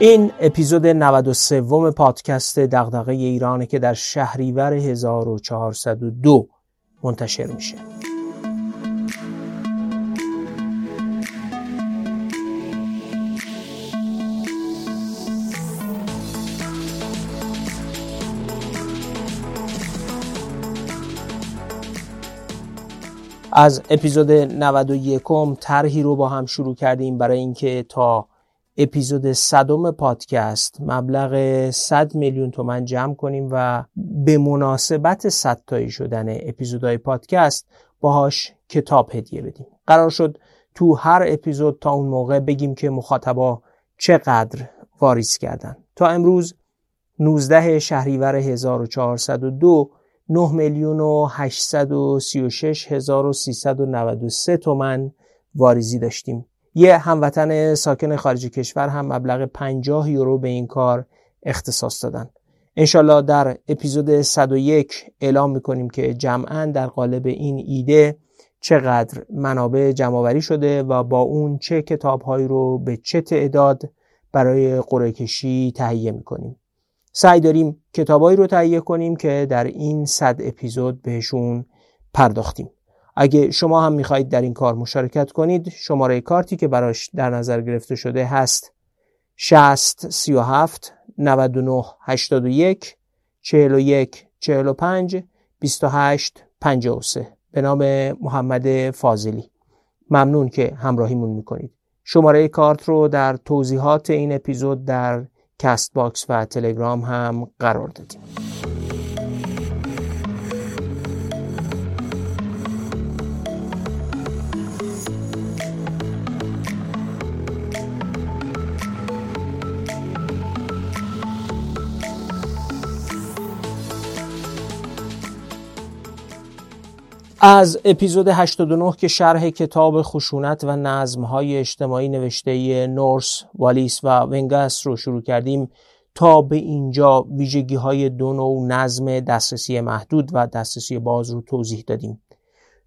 این اپیزود 93 پادکست دغدغه ایرانه که در شهریور 1402 منتشر میشه. از اپیزود 91 طرحی رو با هم شروع کردیم برای اینکه تا اپیزود صدم پادکست. مبلغ 100 میلیون تومن جمع کنیم و به مناسبت 100 تایی شدن اپیزودهای پادکست باهاش کتاب هدیه بدیم. قرار شد تو هر اپیزود تا اون موقع بگیم که مخاطبا چقدر واریز کردن. تا امروز 19 شهریور 1402 9 میلیون و 836 هزار و 393 تومن واریزی داشتیم. یه هموطن ساکن خارج کشور هم مبلغ 50 یورو به این کار اختصاص دادن. انشالله در اپیزود 101 اعلام می‌کنیم که جمعا در قالب این ایده چقدر منابع جمعآوری شده و با اون چه کتابهایی رو به چه تعداد برای قرعه کشی تهیه می‌کنیم. سعی داریم کتابایی رو تهیه کنیم که در این صد اپیزود بهشون پرداختیم. اگه شما هم می‌خواهید در این کار مشارکت کنید شماره کارتی که براش در نظر گرفته شده هست. 60 37 99 81 41 45 28 53 به نام محمد فاضلی. ممنون که همراهیمون می‌کنید. شماره کارت رو در توضیحات این اپیزود در کست باکس و تلگرام هم قرار دادیم. از اپیزود 89 که شرح کتاب خشونت و نظمهای اجتماعی نوشته نورس، والیس و ونگس رو شروع کردیم تا به اینجا ویژگی های دو نوع نظم دسترسی محدود و دسترسی باز رو توضیح دادیم.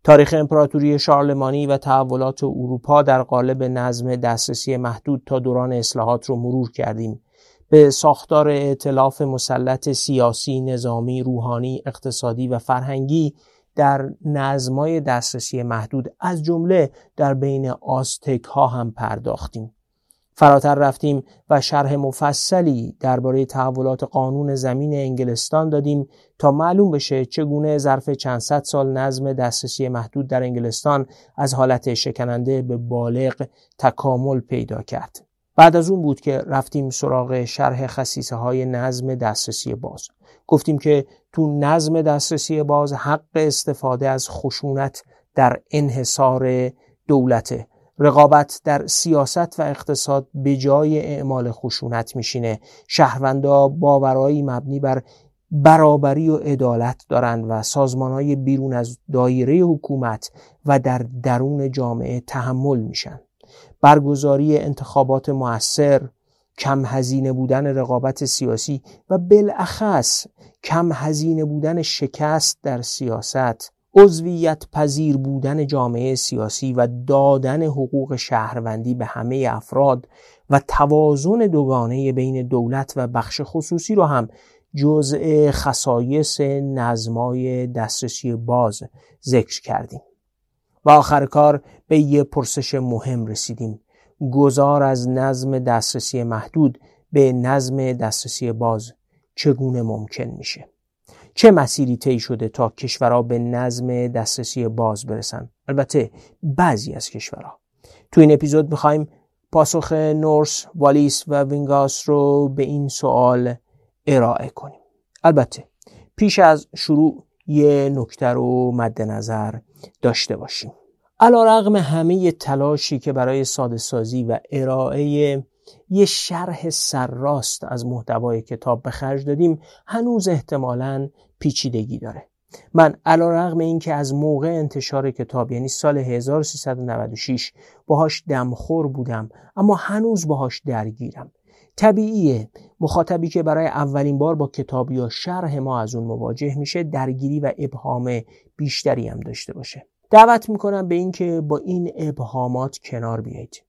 تاریخ امپراتوری شارلمانی و تحولات اروپا در قالب نظم دسترسی محدود تا دوران اصلاحات رو مرور کردیم. به ساختار اعتلاف مسلط سیاسی، نظامی، روحانی، اقتصادی و فرهنگی در نظمای دسترسی محدود از جمله در بین آستک ها هم پرداختیم فراتر رفتیم و شرح مفصلی درباره تحولات قانون زمین انگلستان دادیم تا معلوم بشه چگونه ظرف چند صد سال نظم دسترسی محدود در انگلستان از حالت شکننده به بالغ تکامل پیدا کرد. بعد از اون بود که رفتیم سراغ شرح خصیصه های نظم دسترسی باز. گفتیم که تو نظم دسترسی باز حق استفاده از خشونت در انحصار دولته. رقابت در سیاست و اقتصاد به جای اعمال خشونت میشینه. شهروندا باورایی مبنی بر برابری و عدالت دارند و سازمان های بیرون از دایره حکومت و در درون جامعه تحمل میشن. برگزاری انتخابات موثر کم هزینه بودن رقابت سیاسی و بالاخص کم هزینه بودن شکست در سیاست عضویت پذیر بودن جامعه سیاسی و دادن حقوق شهروندی به همه افراد و توازن دوگانه بین دولت و بخش خصوصی رو هم جزء خصایص نظمای دسترسی باز ذکر کردیم. و آخر کار به یه پرسش مهم رسیدیم. گذار از نظم دسترسی محدود به نظم دسترسی باز چگونه ممکن میشه؟ چه مسیری طی شده تا کشورها به نظم دسترسی باز برسن؟ البته بعضی از کشورها. تو این اپیزود می‌خوایم پاسخ نورس، والیس و وینگاس رو به این سوال ارائه کنیم. البته پیش از شروع یه نکته رو مد نظر داشته باشیم. علا رغم همه تلاشی که برای ساده سازی و ارائه یه شرح سرراست از محتوای کتاب به خرج دادیم هنوز احتمالا پیچیدگی داره. من علا رغم این که از موقع انتشار کتاب یعنی سال 1396 باهاش دمخور بودم اما هنوز باهاش درگیرم. طبیعیه مخاطبی که برای اولین بار با کتاب یا شرح ما از اون مواجه میشه درگیری و ابهام بیشتری هم داشته باشه. دعوت می‌کنم به اینکه با این ابهامات کنار بیایید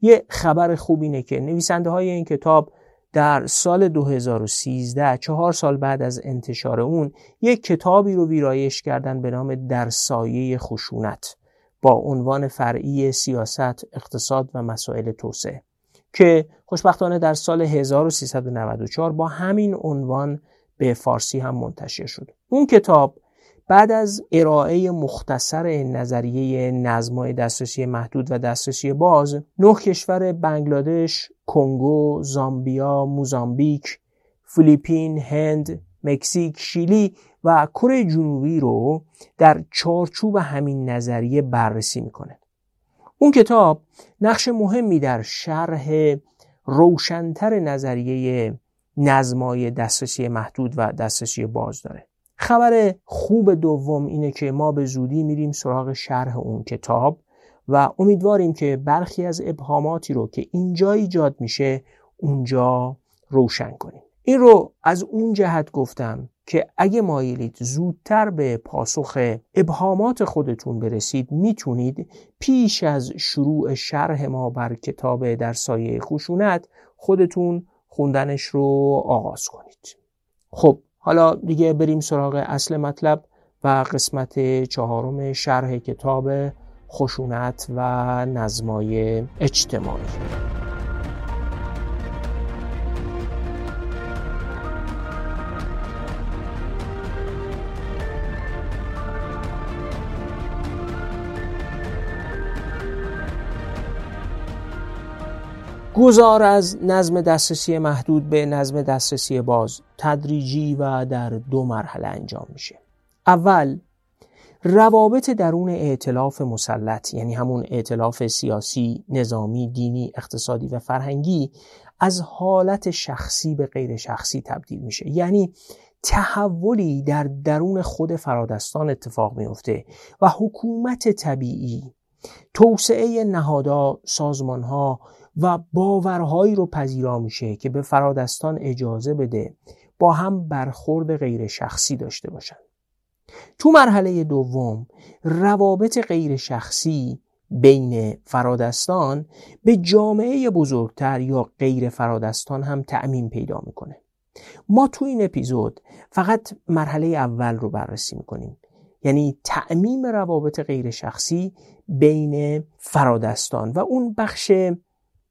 یه خبر خوب اینه که نویسنده های این کتاب در سال 2013 چهار سال بعد از انتشار اون یک کتابی رو ویرایش کردن به نام در سایه خشونت با عنوان فرعی سیاست، اقتصاد و مسائل توسعه که خوشبختانه در سال 1394 با همین عنوان به فارسی هم منتشر شد. اون کتاب بعد از ارائه مختصر نظریه نظمای دسترسی محدود و دسترسی باز نه کشور بنگلادش، کنگو، زامبیا، موزامبیک، فیلیپین، هند، مکزیک، شیلی و کره جنوبی رو در چارچوب همین نظریه بررسی می‌کنه. اون کتاب نقش مهمی در شرح روشنتر نظریه نظمای دسترسی محدود و دسترسی باز داره. خبر خوب دوم اینه که ما به زودی میریم سراغ شرح اون کتاب و امیدواریم که برخی از ابهاماتی رو که اینجا ایجاد میشه اونجا روشن کنیم. این رو از اون جهت گفتم که اگه مایلید زودتر به پاسخ ابهامات خودتون برسید می‌تونید پیش از شروع شرح ما بر کتاب در سایه خشونت خودتون خوندنش رو آغاز کنید. خب حالا دیگه بریم سراغ اصل مطلب و قسمت چهارم شرح کتاب خشونت و نظمای اجتماعی. گذار از نظم دسترسی محدود به نظم دسترسی باز. تدریجی و در دو مرحله انجام میشه. اول روابط درون ائتلاف مسلط یعنی همون ائتلاف سیاسی، نظامی، دینی، اقتصادی و فرهنگی از حالت شخصی به غیر شخصی تبدیل میشه. یعنی تحولی در درون خود فرادستان اتفاق میفته و حکومت طبیعی توسعه نهادها، سازمانها و باورهایی رو پذیرا میشه که به فرادستان اجازه بده با هم برخورد غیر شخصی داشته باشن. تو مرحله دوم روابط غیر شخصی بین فرادستان به جامعه بزرگتر یا غیر فرادستان هم تعمین پیدا می‌کنه. ما تو این اپیزود فقط مرحله اول رو بررسی می‌کنیم. یعنی تعمیم روابط غیر شخصی بین فرادستان و اون بخش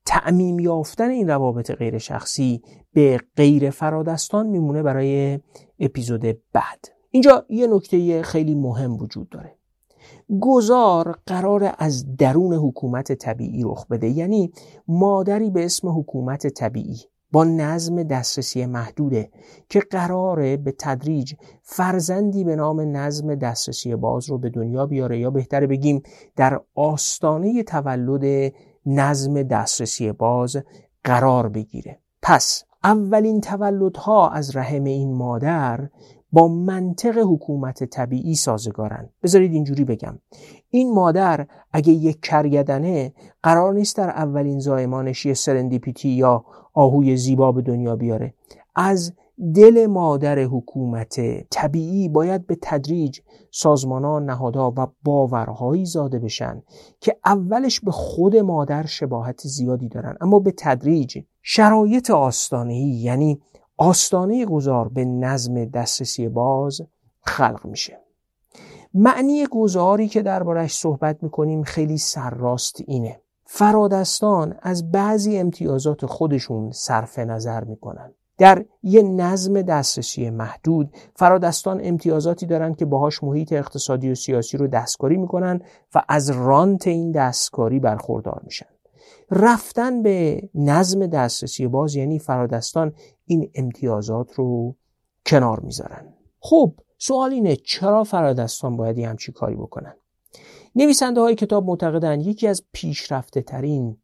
تعمیم یافتن این روابط غیر شخصی به غیر فرادستان میمونه برای اپیزود بعد. اینجا یه نکته خیلی مهم وجود داره. گذار قرار از درون حکومت طبیعی رخ بده یعنی مادری به اسم حکومت طبیعی با نظم دسترسی محدوده که قراره به تدریج فرزندی به نام نظم دسترسی باز رو به دنیا بیاره یا بهتره بگیم در آستانه تولد نظم دسترسی باز قرار بگیره. پس اولین تولدها از رحم این مادر با منطق حکومت طبیعی سازگارن بذارید اینجوری بگم. این مادر اگه یک کرگدنه قرار نیست در اولین زایمانش یه سرندیپیتی یا آهوی زیبا به دنیا بیاره. از دل مادر حکومت طبیعی باید به تدریج سازمانان نهادها و باورهایی زاده بشن که اولش به خود مادر شباهت زیادی دارن اما به تدریج شرایط آستانهی یعنی آستانه گذار به نظم دسترسی باز خلق میشه. معنی گذاری که دربارش صحبت می‌کنیم خیلی سرراست اینه. فرادستان از بعضی امتیازات خودشون صرف نظر می‌کنن. در یه نظم دسترسی محدود. فرادستان امتیازاتی دارند که باهاش محیط اقتصادی و سیاسی رو دستکاری می‌کنن و از رانت این دستکاری برخوردار میشن. رفتن به نظم دسترسی باز یعنی فرادستان این امتیازات رو کنار می‌ذارن. خب سوال اینه چرا فرادستان باید همچی کاری بکنن؟ نویسنده های کتاب معتقدن یکی از پیشرفته ترین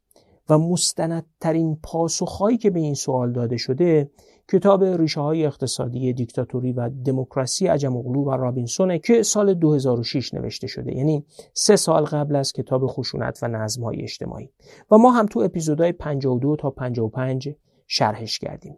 و مستندترین پاسخهایی که به این سوال داده شده کتاب ریشه های اقتصادی دیکتاتوری و دموکراسی عجم اغلو و رابینسونه که سال 2006 نوشته شده. یعنی سه سال قبل از کتاب خشونت و نظم های اجتماعی. و ما هم تو اپیزودهای 52 تا 55 شرحش کردیم.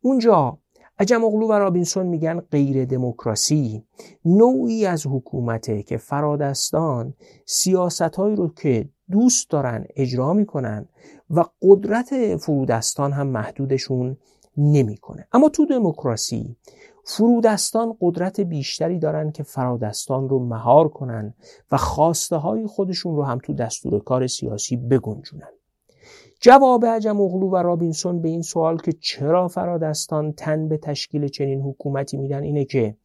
اونجا عجم اغلو و رابینسون میگن غیر دموکراسی نوعی از حکومته که فرادستان سیاستهایی رو که دوست دارن اجرا می‌کنن و قدرت فرودستان هم محدودشون نمی‌کنه. اما تو دموکراسی فرودستان قدرت بیشتری دارن که فرادستان رو مهار کنن و خواسته های خودشون رو هم تو دستور کار سیاسی بگنجونن. جواب عجم اغلو و رابینسون به این سوال که چرا فرادستان تن به تشکیل چنین حکومتی میدن اینه که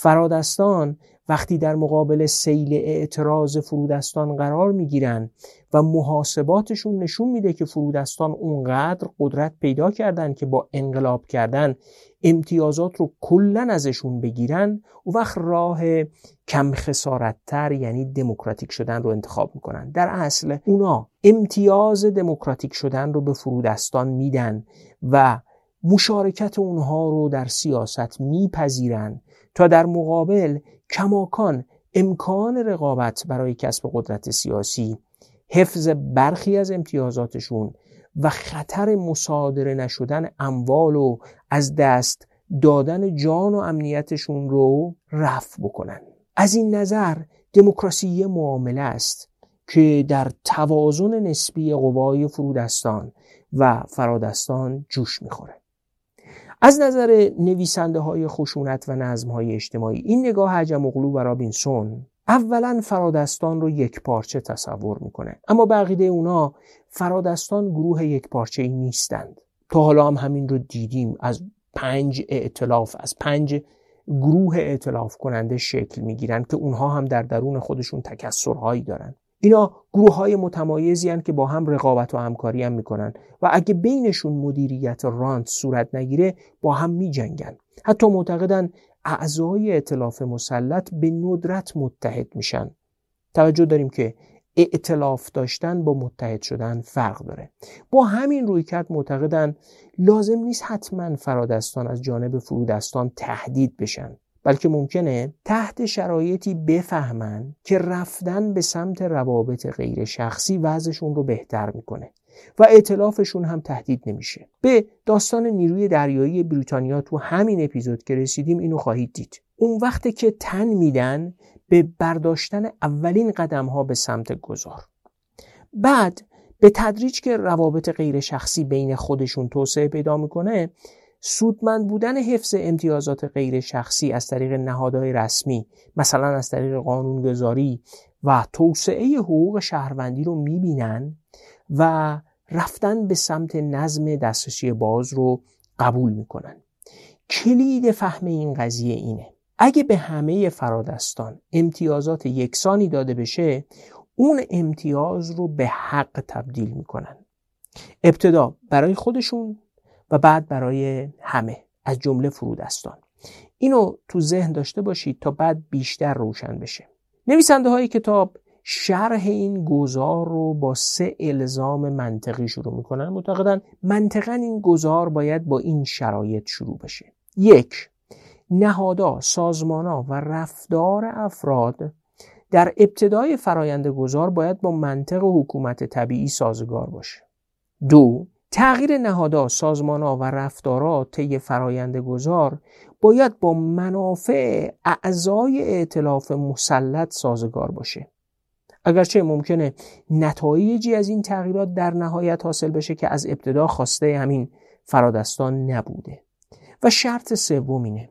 فرادستان وقتی در مقابل سیل اعتراض فرودستان قرار می‌گیرن و محاسباتشون نشون میده که فرودستان اونقدر قدرت پیدا کردن که با انقلاب کردن امتیازات رو کلا ازشون بگیرن و وقت راه کم خسارتتر یعنی دموکراتیک شدن رو انتخاب می‌کنن. در اصل اونا امتیاز دموکراتیک شدن رو به فرودستان میدن و مشارکت اونها رو در سیاست میپذیرن تا در مقابل کماکان امکان رقابت برای کسب قدرت سیاسی حفظ برخی از امتیازاتشون و خطر مصادره نشدن اموال و از دست دادن جان و امنیتشون رو رفع بکنن. از این نظر دموکراسی معامله است که در توازن نسبی قوای فرودستان و فرادستان جوش می‌خوره. از نظر نویسنده های خشونت و نظم های اجتماعی این نگاه اغلو و رابینسون اولا فرادستان رو یک پارچه تصور می‌کنه. اما بقیده اونا فرادستان گروه یک پارچه ای نیستند. تا حالا هم همین رو دیدیم. از پنج ائتلاف از پنج گروه ائتلاف کننده شکل می‌گیرند که اونها هم در درون خودشون تکسرهایی دارن. اینا گروه های متمایزی که با هم رقابت و همکاری هم می‌کنن و اگه بینشون مدیریت رانت صورت نگیره با هم میجنگن. حتی معتقدن اعضای اعتلاف مسلط به ندرت متحد میشن. توجه داریم که ائتلاف داشتن با متحد شدن فرق داره. با همین رویکرد معتقدن لازم نیست حتما فرادستان از جانب فرودستان تهدید بشن. بلکه ممکنه تحت شرایطی بفهمن که رفتن به سمت روابط غیر شخصی وضعشون رو بهتر می‌کنه و اعتلافشون هم تهدید نمیشه. به داستان نیروی دریایی بریتانیا تو همین اپیزود که رسیدیم اینو خواهید دید. اون وقتی که تن میدن به برداشتن اولین قدم ها به سمت گذار. بعد به تدریج که روابط غیر شخصی بین خودشون توسعه پیدا می‌کنه سودمند بودن حفظ امتیازات غیر شخصی از طریق نهادهای رسمی مثلا از طریق قانونگذاری و توسعه حقوق شهروندی رو می‌بینن و رفتن به سمت نظم دسترسی باز رو قبول می‌کنن. کلید فهم این قضیه اینه. اگه به همه فرادستان امتیازات یکسانی داده بشه اون امتیاز رو به حق تبدیل می‌کنن. ابتدا برای خودشون و بعد برای همه از جمله فرودستان. اینو تو ذهن داشته باشید تا بعد بیشتر روشن بشه. نویسنده های کتاب شرح این گذار رو با سه الزام منطقی شروع می‌کنن. معتقدن منطقا این گذار باید با این شرایط شروع بشه. یک نهادا سازمانا و رفتار افراد در ابتدای فرایند گذار باید با منطق حکومت طبیعی سازگار باشه. دو تغییر نهادها سازمانها و رفتارها طی فرایند گذار باید با منافع اعضای ائتلاف مسلط سازگار باشه. اگرچه ممکنه نتایجی از این تغییرات در نهایت حاصل بشه که از ابتدا خواسته همین فرادستان نبوده. و شرط سوم اینه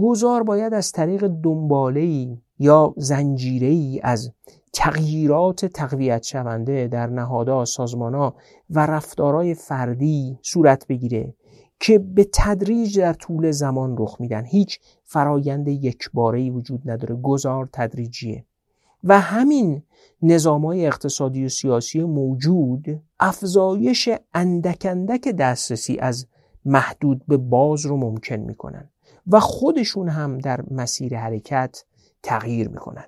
گذار باید از طریق دنباله یا زنجیره از تغییرات تقویت شونده در نهادها سازمانها و رفتارهای فردی صورت بگیره که به تدریج در طول زمان رخ میدن. هیچ فرایند یکباره وجود نداره. گذار تدریجیه. و همین نظام های اقتصادی و سیاسی موجود افزایش اندکندک دسترسی از محدود به باز رو ممکن می‌کنن و خودشون هم در مسیر حرکت تغییر می‌کنن.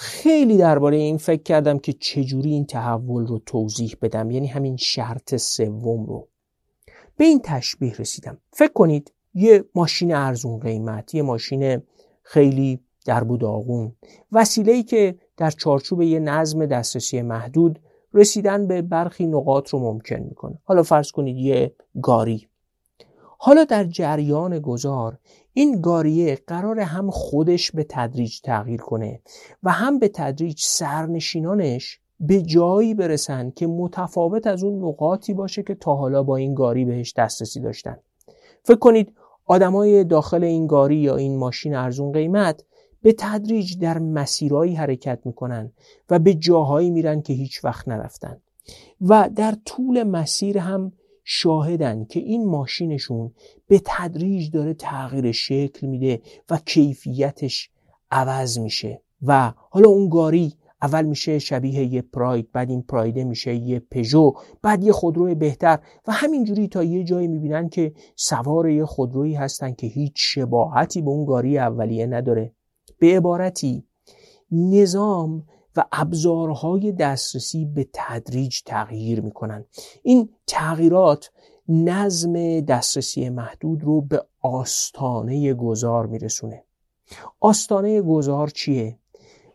خیلی درباره این فکر کردم که چجوری این تحول رو توضیح بدم. یعنی همین شرط سوم رو. به این تشبیه رسیدم. فکر کنید یه ماشین ارزون قیمت یه ماشین خیلی درب و داغون وسیله ای که در چارچوب یه نظم دسترسی محدود رسیدن به برخی نقاط رو ممکن می‌کنه. حالا فرض کنید یه گاری. حالا در جریان گذار این گاریه قرار هم خودش به تدریج تغییر کنه و هم به تدریج سرنشینانش به جایی برسن که متفاوت از اون نقاطی باشه که تا حالا با این گاری بهش دسترسی داشتن. فکر کنید آدمای داخل این گاری یا این ماشین ارزون قیمت به تدریج در مسیرهایی حرکت می‌کنن و به جاهایی میرن که هیچ وقت نرفتن و در طول مسیر هم شاهدن که این ماشینشون به تدریج داره تغییر شکل میده و کیفیتش عوض میشه. و حالا اون گاری اول میشه شبیه یه پراید بعد این پرایده میشه یه پژو بعد یه خودروی بهتر و همینجوری تا یه جایی می‌بینن که سوار یه خودرویی هستن که هیچ شباهتی به اون گاری اولیه نداره. به عبارتی نظام و ابزارهای دسترسی به تدریج تغییر می‌کنن این تغییرات نظم دسترسی محدود رو به آستانه گذار میرسونه. آستانه گذار چیه؟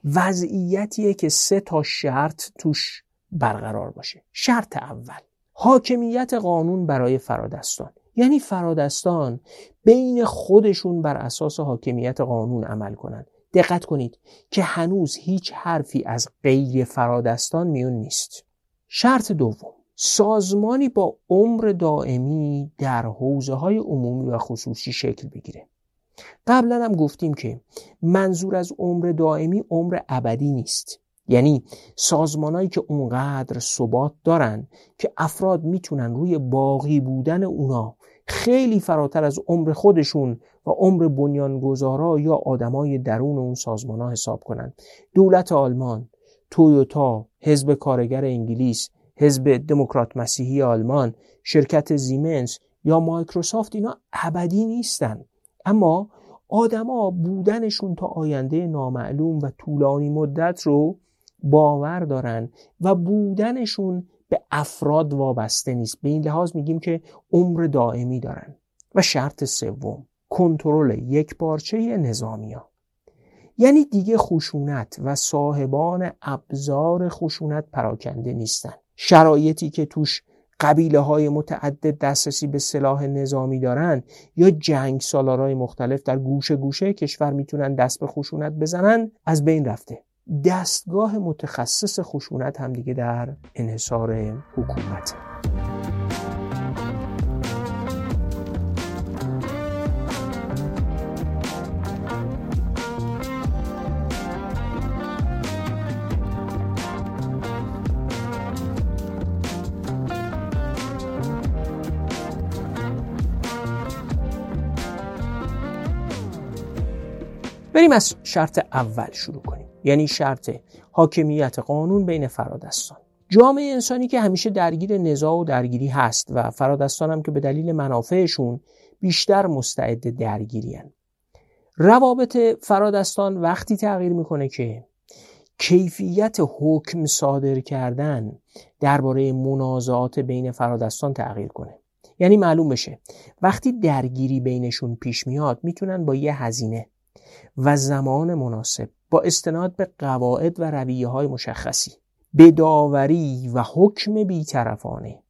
وضعیتیه که سه تا شرط توش برقرار باشه. شرط اول حاکمیت قانون برای فرادستان. یعنی فرادستان بین خودشون بر اساس حاکمیت قانون عمل کنند دقت کنید که هنوز هیچ حرفی از غیر فرادستان میون نیست. شرط دوم سازمانی با عمر دائمی در حوزه های عمومی و خصوصی شکل بگیره. قبلا هم گفتیم که منظور از عمر دائمی عمر ابدی نیست. یعنی سازمانهایی که اونقدر ثبات دارن که افراد می‌تونن روی باقی بودن اونا خیلی فراتر از عمر خودشون و عمر بنیانگذارا یا آدمای درون اون سازمان ها حساب کنن. دولت آلمان تویوتا حزب کارگر انگلیس حزب دموکرات مسیحی آلمان شرکت زیمنس یا مایکروسافت اینا ابدی نیستن. اما آدما بودنشون تا آینده نامعلوم و طولانی مدت رو باور دارن و بودنشون به افراد وابسته نیست. به این لحاظ میگیم که عمر دائمی دارن و شرط سوم کنترل یک پارچه نظامی ها. یعنی دیگه خشونت و صاحبان ابزار خشونت پراکنده نیستن. شرایطی که توش قبیله های متعدد دسترسی به سلاح نظامی دارن یا جنگ سالارای مختلف در گوشه گوشه کشور می‌تونن دست به خشونت بزنن از بین رفته. دستگاه متخصص خشونت هم دیگه در انحصار حکومت بریم از شرط اول شروع کنیم. یعنی شرط حاکمیت قانون بین فرادستان. جامعه انسانی که همیشه درگیر نزاع و درگیری هست و فرادستان هم که به دلیل منافعشون بیشتر مستعد درگیری هن. روابط فرادستان وقتی تغییر می‌کنه که کیفیت حکم صادر کردن درباره منازعات بین فرادستان تغییر کنه. یعنی معلوم بشه وقتی درگیری بینشون پیش میاد می‌تونن با یه هزینه و زمان مناسب با استناد به قواعد و رویه های مشخصی به داوری و حکم بیطرفانه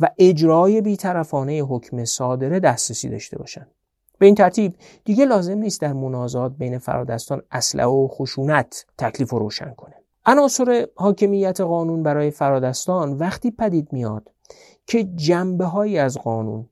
و اجرای بیطرفانه حکم صادره دسترسی داشته باشند. به این ترتیب دیگه لازم نیست در منازعات بین فرادستان اسلحه و خشونت تکلیف رو روشن کنه. عناصر حاکمیت قانون برای فرادستان وقتی پدید میاد که جنبه های از قانون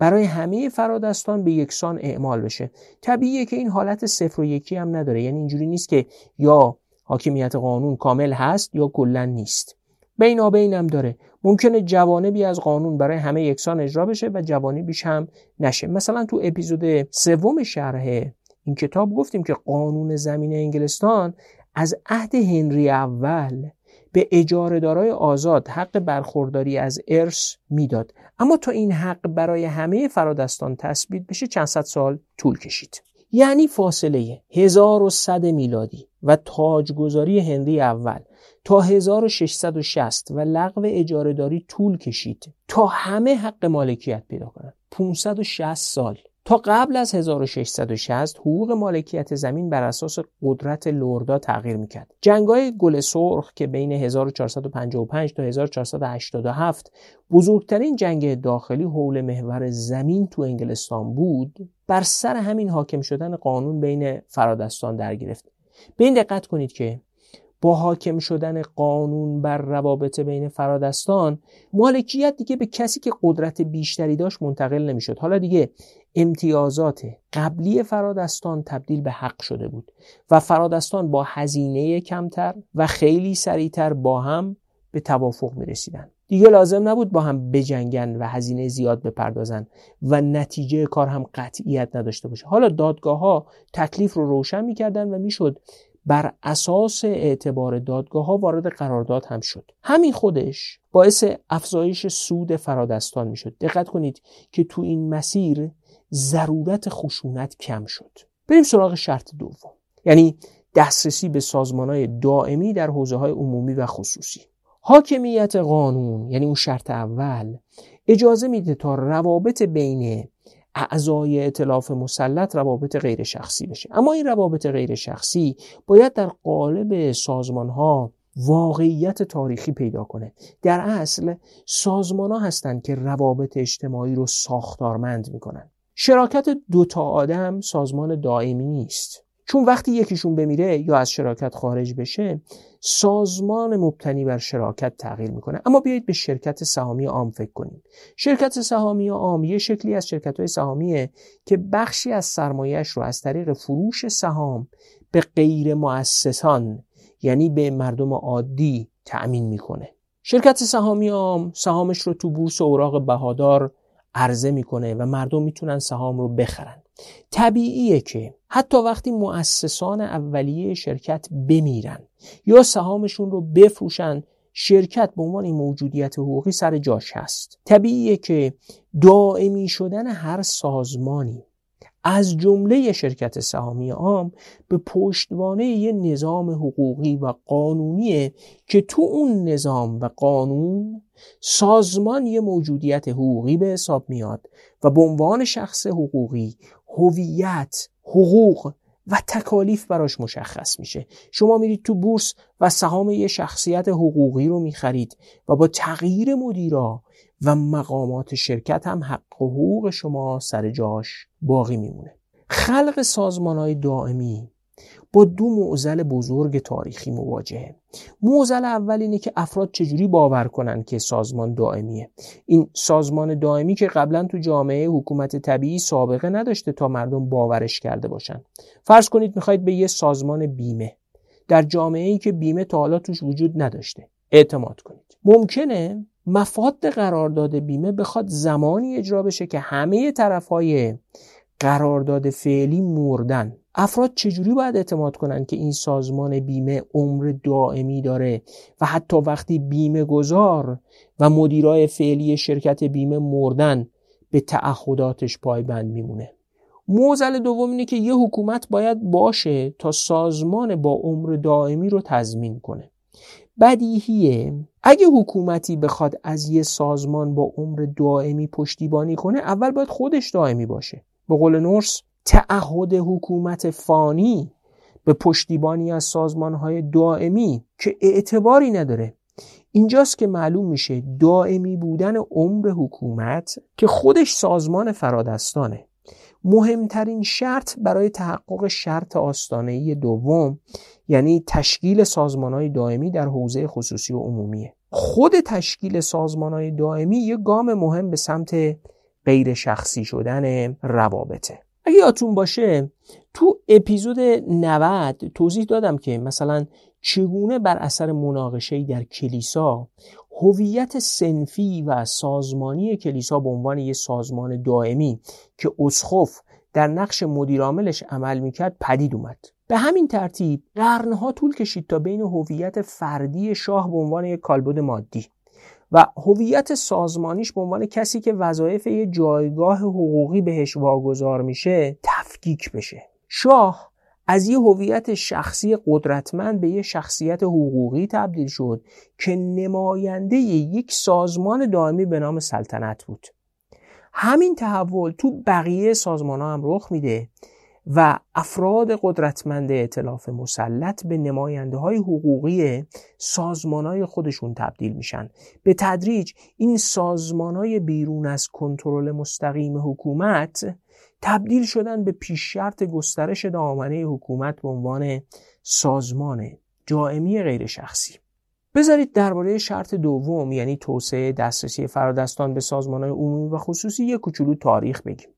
برای همه فرادستان به یکسان اعمال بشه. طبیعیه که این حالت صفر و یکی هم نداره. یعنی اینجوری نیست که یا حاکمیت قانون کامل هست یا کلا نیست. بینابین هم داره. ممکنه جوانبی از قانون برای همه یکسان اجرا بشه و جوانبیش هم نشه. مثلا تو اپیزود سوم شرح این کتاب گفتیم که قانون زمین انگلستان از عهد هنری اول به اجاره آزاد حق برخورداری از ارث می‌داد. اما تا این حق برای همه فرادستان تثبیت بشه چند صد سال طول کشید. یعنی فاصله 1100 میلادی و تاجگذاری هنری اول تا 1660 و لغو اجارهداری طول کشید تا همه حق مالکیت پیدا کنند. 560 سال. تا قبل از 1660 حقوق مالکیت زمین بر اساس قدرت لوردا تغییر می‌کرد. جنگای گل سرخ که بین 1455 تا 1487 بزرگترین جنگ داخلی حول محور زمین تو انگلستان بود بر سر همین حاکم شدن قانون بین فرادستان در گرفت. به این دقت کنید که با حاکم شدن قانون بر روابط بین فرادستان مالکیت دیگه به کسی که قدرت بیشتری داشت منتقل نمی‌شد حالا دیگه امتیازات قبلی فرادستان تبدیل به حق شده بود و فرادستان با هزینه کمتر و خیلی سریعتر با هم به توافق می رسیدن. دیگه لازم نبود با هم بجنگن و هزینه زیاد بپردازن و نتیجه کار هم قطعیت نداشته باشه. حالا دادگاه ها تکلیف رو روشن می‌کردن و می‌شد بر اساس اعتبار دادگاه ها وارد قرارداد هم شد. همین خودش باعث افزایش سود فرادستان می‌شد. دقت کنید که تو این مسیر ضرورت خشونت کم شد. بریم سراغ شرط دوم. یعنی دسترسی به سازمان های دائمی در حوزه های عمومی و خصوصی. حاکمیت قانون یعنی اون شرط اول اجازه میده تا روابط بین اعضای اطلاف مسلط روابط غیر شخصی بشه. اما این روابط غیر شخصی باید در قالب سازمان ها واقعیت تاریخی پیدا کنه. در اصل سازمان ها هستند که روابط اجتماعی رو ساختارمند می‌کنن. شراکت دوتا آدم سازمان دائمی نیست. چون وقتی یکیشون بمیره یا از شراکت خارج بشه سازمان مبتنی بر شراکت تغییر می‌کنه. اما بیایید به شرکت سهامی عام فکر کنیم. شرکت سهامی عام یه شکلی از شرکت های سهامیه که بخشی از سرمایهش رو از طریق فروش سهام به غیر مؤسسان یعنی به مردم عادی تأمین می‌کنه. شرکت سهامی عام سهامش رو تو بورس اوراق بهادار عرضه می‌کنه و مردم می‌تونن سهام رو بخرن. طبیعیه که حتی وقتی مؤسسان اولیه شرکت بمیرن یا سهامشون رو بفروشن شرکت به عنوان موجودیت حقوقی سر جاش هست. طبیعیه که دائمی شدن هر سازمانی از جمله شرکت سهامی عام به پشتوانه یه نظام حقوقی و قانونیه که تو اون نظام و قانون سازمان یه موجودیت حقوقی به حساب میاد و به عنوان شخص حقوقی هویت حقوق و تکالیف براش مشخص میشه. شما میرید تو بورس و سهام یه شخصیت حقوقی رو می‌خرید و با تغییر مدیرا و مقامات شرکت هم حق و حقوق شما سر جاش باقی میمونه. خلق سازمان های دائمی با دو معضل بزرگ تاریخی مواجهه. معضل اول اینه که افراد چجوری باور کنن که سازمان دائمیه. این سازمان دائمی که قبلا تو جامعه حکومت طبیعی سابقه نداشته تا مردم باورش کرده باشن. فرض کنید می‌خواید به یه سازمان بیمه. در جامعه ای که بیمه تا حالا توش وجود نداشته. اعتماد کنید. ممکنه مفاد قرارداد بیمه بخواد زمانی اجرا بشه که همه طرفهای قرارداد فعلی مردن. افراد چجوری باید اعتماد کنند که این سازمان بیمه عمر دائمی داره و حتی وقتی بیمه گذار و مدیرای فعلی شرکت بیمه مردن به تعهداتش پایبند میمونه؟ موزل دوم اینه که یه حکومت باید باشه تا سازمان با عمر دائمی رو تضمین کنه. بدیهیه اگه حکومتی بخواد از یه سازمان با عمر دائمی پشتیبانی کنه اول باید خودش دائمی باشه. به قول نورس تعهد حکومت فانی به پشتیبانی از سازمانهای دائمی که اعتباری نداره. اینجاست که معلوم میشه دائمی بودن عمر حکومت که خودش سازمان فرادستانه. مهمترین شرط برای تحقق شرط آستانهی دوم یعنی تشکیل سازمان های دائمی در حوزه خصوصی و عمومیه. خود تشکیل سازمان های دائمی یه گام مهم به سمت غیر شخصی شدن روابطه. اگه یادتون باشه تو اپیزود 90 توضیح دادم که مثلا چگونه بر اثر مناقشه در کلیسا هویت سنفی و سازمانی کلیسا به عنوان یک سازمان دائمی که اسخف در نقش مدیرعاملش عمل می‌کرد پدید اومد. به همین ترتیب قرنها طول کشید تا بین هویت فردی شاه به عنوان یک کالبد مادی. و هویت سازمانیش به عنوان کسی که وظایف یه جایگاه حقوقی بهش واگذار میشه تفکیک بشه. شاه از یه هویت شخصی قدرتمند به یه شخصیت حقوقی تبدیل شد که نماینده یک سازمان دائمی به نام سلطنت بود. همین تحول تو بقیه سازمان ها هم رخ میده و افراد قدرتمند اطلاف مسلط به نماینده های حقوقی سازمان های خودشون تبدیل میشن. به تدریج این سازمان های بیرون از کنترل مستقیم حکومت تبدیل شدن به پیش شرط گسترش دامنه حکومت به عنوان سازمان دائمی غیر شخصی. بذارید درباره شرط دوم یعنی توسعه دسترسی فرادستان به سازمان عمومی و خصوصی یک کوچولو تاریخ بگیم.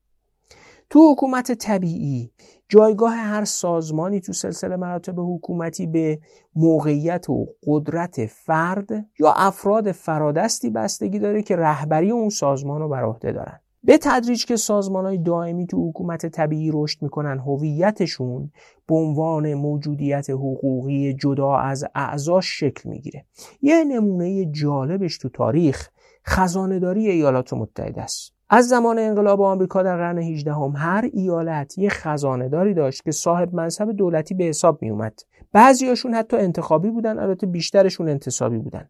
تو حکومت طبیعی جایگاه هر سازمانی تو سلسله مراتب حکومتی به موقعیت و قدرت فرد یا افراد فرادستی بستگی داره که رهبری اون سازمان رو بر عهده دارن. به تدریج که سازمان های دائمی تو حکومت طبیعی رشد می‌کنن هویتشون به عنوان موجودیت حقوقی جدا از اعضاش شکل می‌گیره. یه نمونه جالبش تو تاریخ خزانهداری ایالات متحده است. از زمان انقلاب آمریکا در قرن 18 هم هر ایالت یه خزانه داری داشت که صاحب منصب دولتی به حساب می اومد بعضیاشون حتی انتخابی بودن البته بیشترشون انتصابی بودن.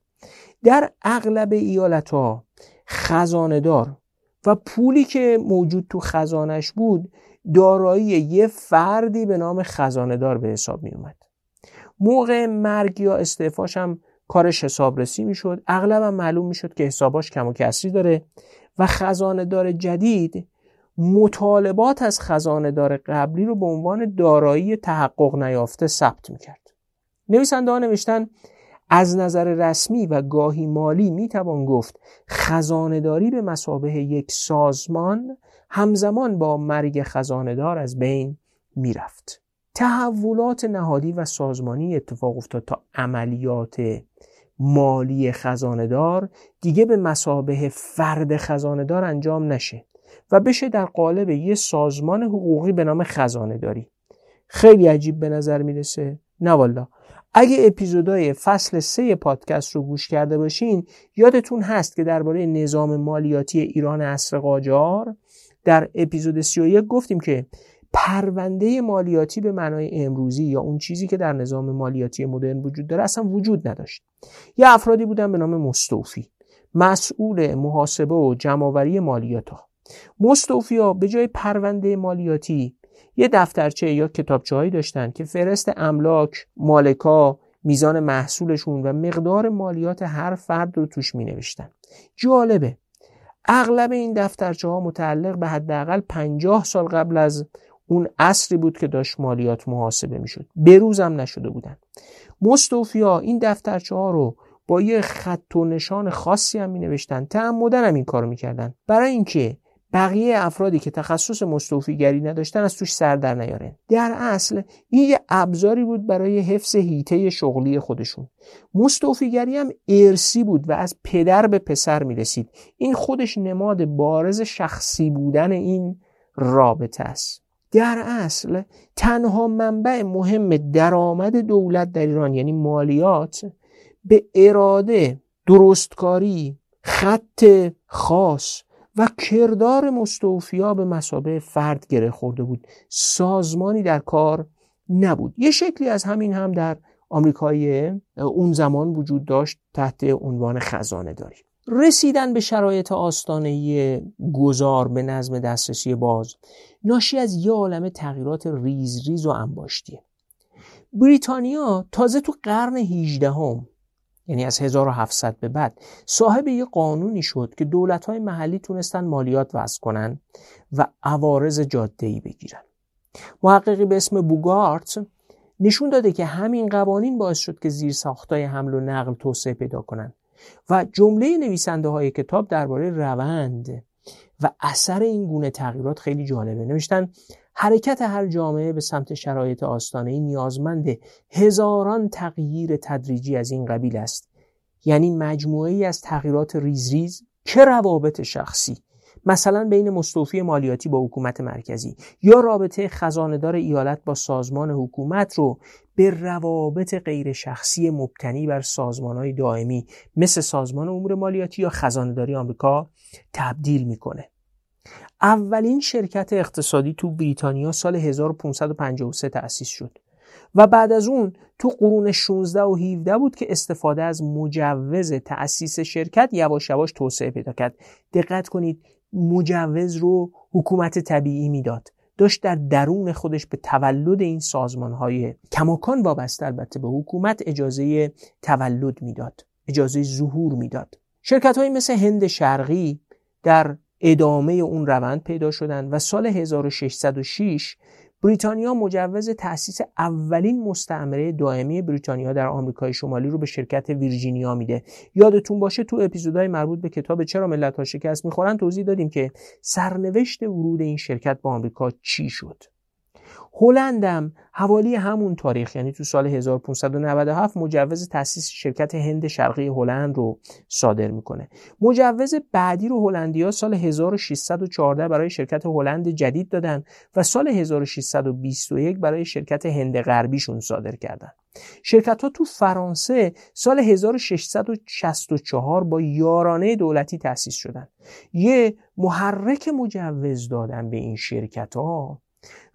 در اغلب ایالت ها خزانه دار و پولی که موجود تو خزانش بود دارایی یه فردی به نام خزانه دار به حساب می اومد موقع مرگ یا استعفاش هم کارش حسابرسی می‌شد. اغلب معلوم می‌شد که حساباش کم و کسری داره. و خزانه دار جدید مطالبات از خزانه دار قبلی رو به عنوان دارایی تحقق نیافته ثبت می‌کرد. نویسنده ها نوشتن از نظر رسمی و گاهی مالی می‌توان گفت خزانهداری به مسابه یک سازمان همزمان با مرگ خزانهدار از بین می‌رفت. تحولات نهادی و سازمانی اتفاق افتاد تا عملیات مالی خزاندار دیگه به مسابه فرد خزاندار انجام نشه و بشه در قالب یه سازمان حقوقی به نام خزانه داری خیلی عجیب به نظر می‌رسه. نه والا اگه اپیزودهای فصل سه پادکست رو گوش کرده باشین یادتون هست که درباره نظام مالیاتی ایران عصر قاجار در اپیزود 31 گفتیم که پرونده مالیاتی به معنای امروزی یا اون چیزی که در نظام مالیاتی مدرن وجود داره اصلا وجود نداشت. یه افرادی بودن به نام مستوفی. مسئول محاسبه و جمعآوری مالیات ها مستوفی ها به جای پرونده مالیاتی یه دفترچه یا کتابچه هایی داشتن که فرست املاک مالکا میزان محصولشون و مقدار مالیات هر فرد رو توش می نوشتن جالبه. اغلب این دفترچه ها متعلق به حداقل 50 سال قبل از اون عصری بود که داشت مالیات محاسبه می‌شد. بروزم نشده بودن. مستوفیا این دفترچه ها رو با یه خط و نشان خاصی هم می نوشتن تعمدن هم این کارو می‌کردن. برای اینکه بقیه افرادی که تخصص مستوفیگری نداشتن از توش سر در نیارن. در اصل این یه ابزاری بود برای حفظ هیته شغلی خودشون. مستوفیگری هم ارسی بود و از پدر به پسر می رسید این خودش نماد بارز شخصی بودن این رابطه است. در اصل تنها منبع مهم درآمد دولت در ایران یعنی مالیات به اراده درستکاری خط خاص و کردار مستوفیا به مسابه فرد گره خورده بود. سازمانی در کار نبود. یه شکلی از همین هم در آمریکای اون زمان وجود داشت تحت عنوان خزانه داری رسیدن به شرایط آستانه گذار به نظم دسترسی باز ناشی از یه عالم تغییرات ریز ریز و انباشتیه بریتانیا تازه تو قرن 18 هم یعنی از 1700 به بعد صاحب یه قانونی شد که دولت‌های محلی تونستن مالیات وضع کنن و عوارض جاده‌ای بگیرن. محققی به اسم بوگارت نشون داده که همین قوانین باعث شد که زیر ساختای حمل و نقل توسعه پیدا کنن. و جمله نویسنده های کتاب درباره روند و اثر این گونه تغییرات خیلی جالبه. نوشتن حرکت هر جامعه به سمت شرایط آستانه نیازمند هزاران تغییر تدریجی از این قبیل است. یعنی مجموعه ای از تغییرات ریز ریز که روابط شخصی مثلا بین مستوفی مالیاتی با حکومت مرکزی یا رابطه خزاندار ایالت با سازمان حکومت رو به روابط غیر شخصی مبتنی بر سازمان های دائمی مثل سازمان امور مالیاتی یا خزانداری آمریکا تبدیل می‌کنه. اولین شرکت اقتصادی تو بریتانیا سال 1553 تأسیس شد و بعد از اون تو قرون 16 و 17 بود که استفاده از مجوز تأسیس شرکت یواش یواش توسعه پیدا کرد. دقت کنید مجوز رو حکومت طبیعی می‌داد. داشت در درون خودش به تولد این سازمان های کماکان وابسته البته به حکومت اجازه تولد می‌داد اجازه ظهور می‌داد. شرکت های مثل هند شرقی در ادامه اون روند پیدا شدن و سال 1606 بریتانیا مجوز تأسیس اولین مستعمره دائمی بریتانیا در آمریکای شمالی رو به شرکت ویرجینیا میده. یادتون باشه تو اپیزودهای مربوط به کتاب چرا ملت ها شکست می‌خورن توضیح دادیم که سرنوشت ورود این شرکت به آمریکا چی شد. هلندم. حوالی همون تاریخ. یعنی تو سال 1597 مجوز تأسیس شرکت هند شرقی هلند رو صادر می‌کنه. مجوز بعدی رو هلندیا سال 1614 برای شرکت هلند جدید دادن و سال 1621 برای شرکت هند غربیشون صادر کردن. شرکت ها تو فرانسه سال 1664 با یارانه دولتی تأسیس شدن. یه محرک مجوز دادن به این شرکت ها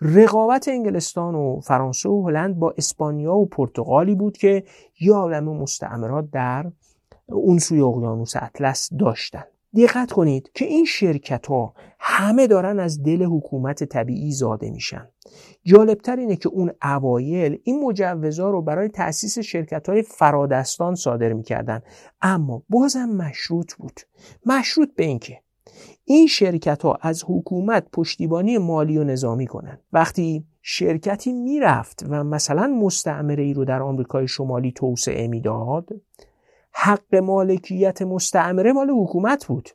رقابت انگلستان و فرانسه و هلند با اسپانیا و پرتغالی بود که یه عالم مستعمرات در اون سوی اقیانوس اطلس داشتن. دقت کنید که این شرکت ها همه دارن از دل حکومت طبیعی زاده میشن. جالبتر اینه که اون اوایل این مجوزها رو برای تأسیس شرکت های فرادستان صادر می‌کردن. اما بازم مشروط بود. مشروط به اینکه این شرکت ها از حکومت پشتیبانی مالی و نظامی کنند. وقتی شرکتی می‌رفت و مثلا مستعمره ای رو در آمریکای شمالی توسعه می‌داد حق مالکیت مستعمره مال حکومت بود.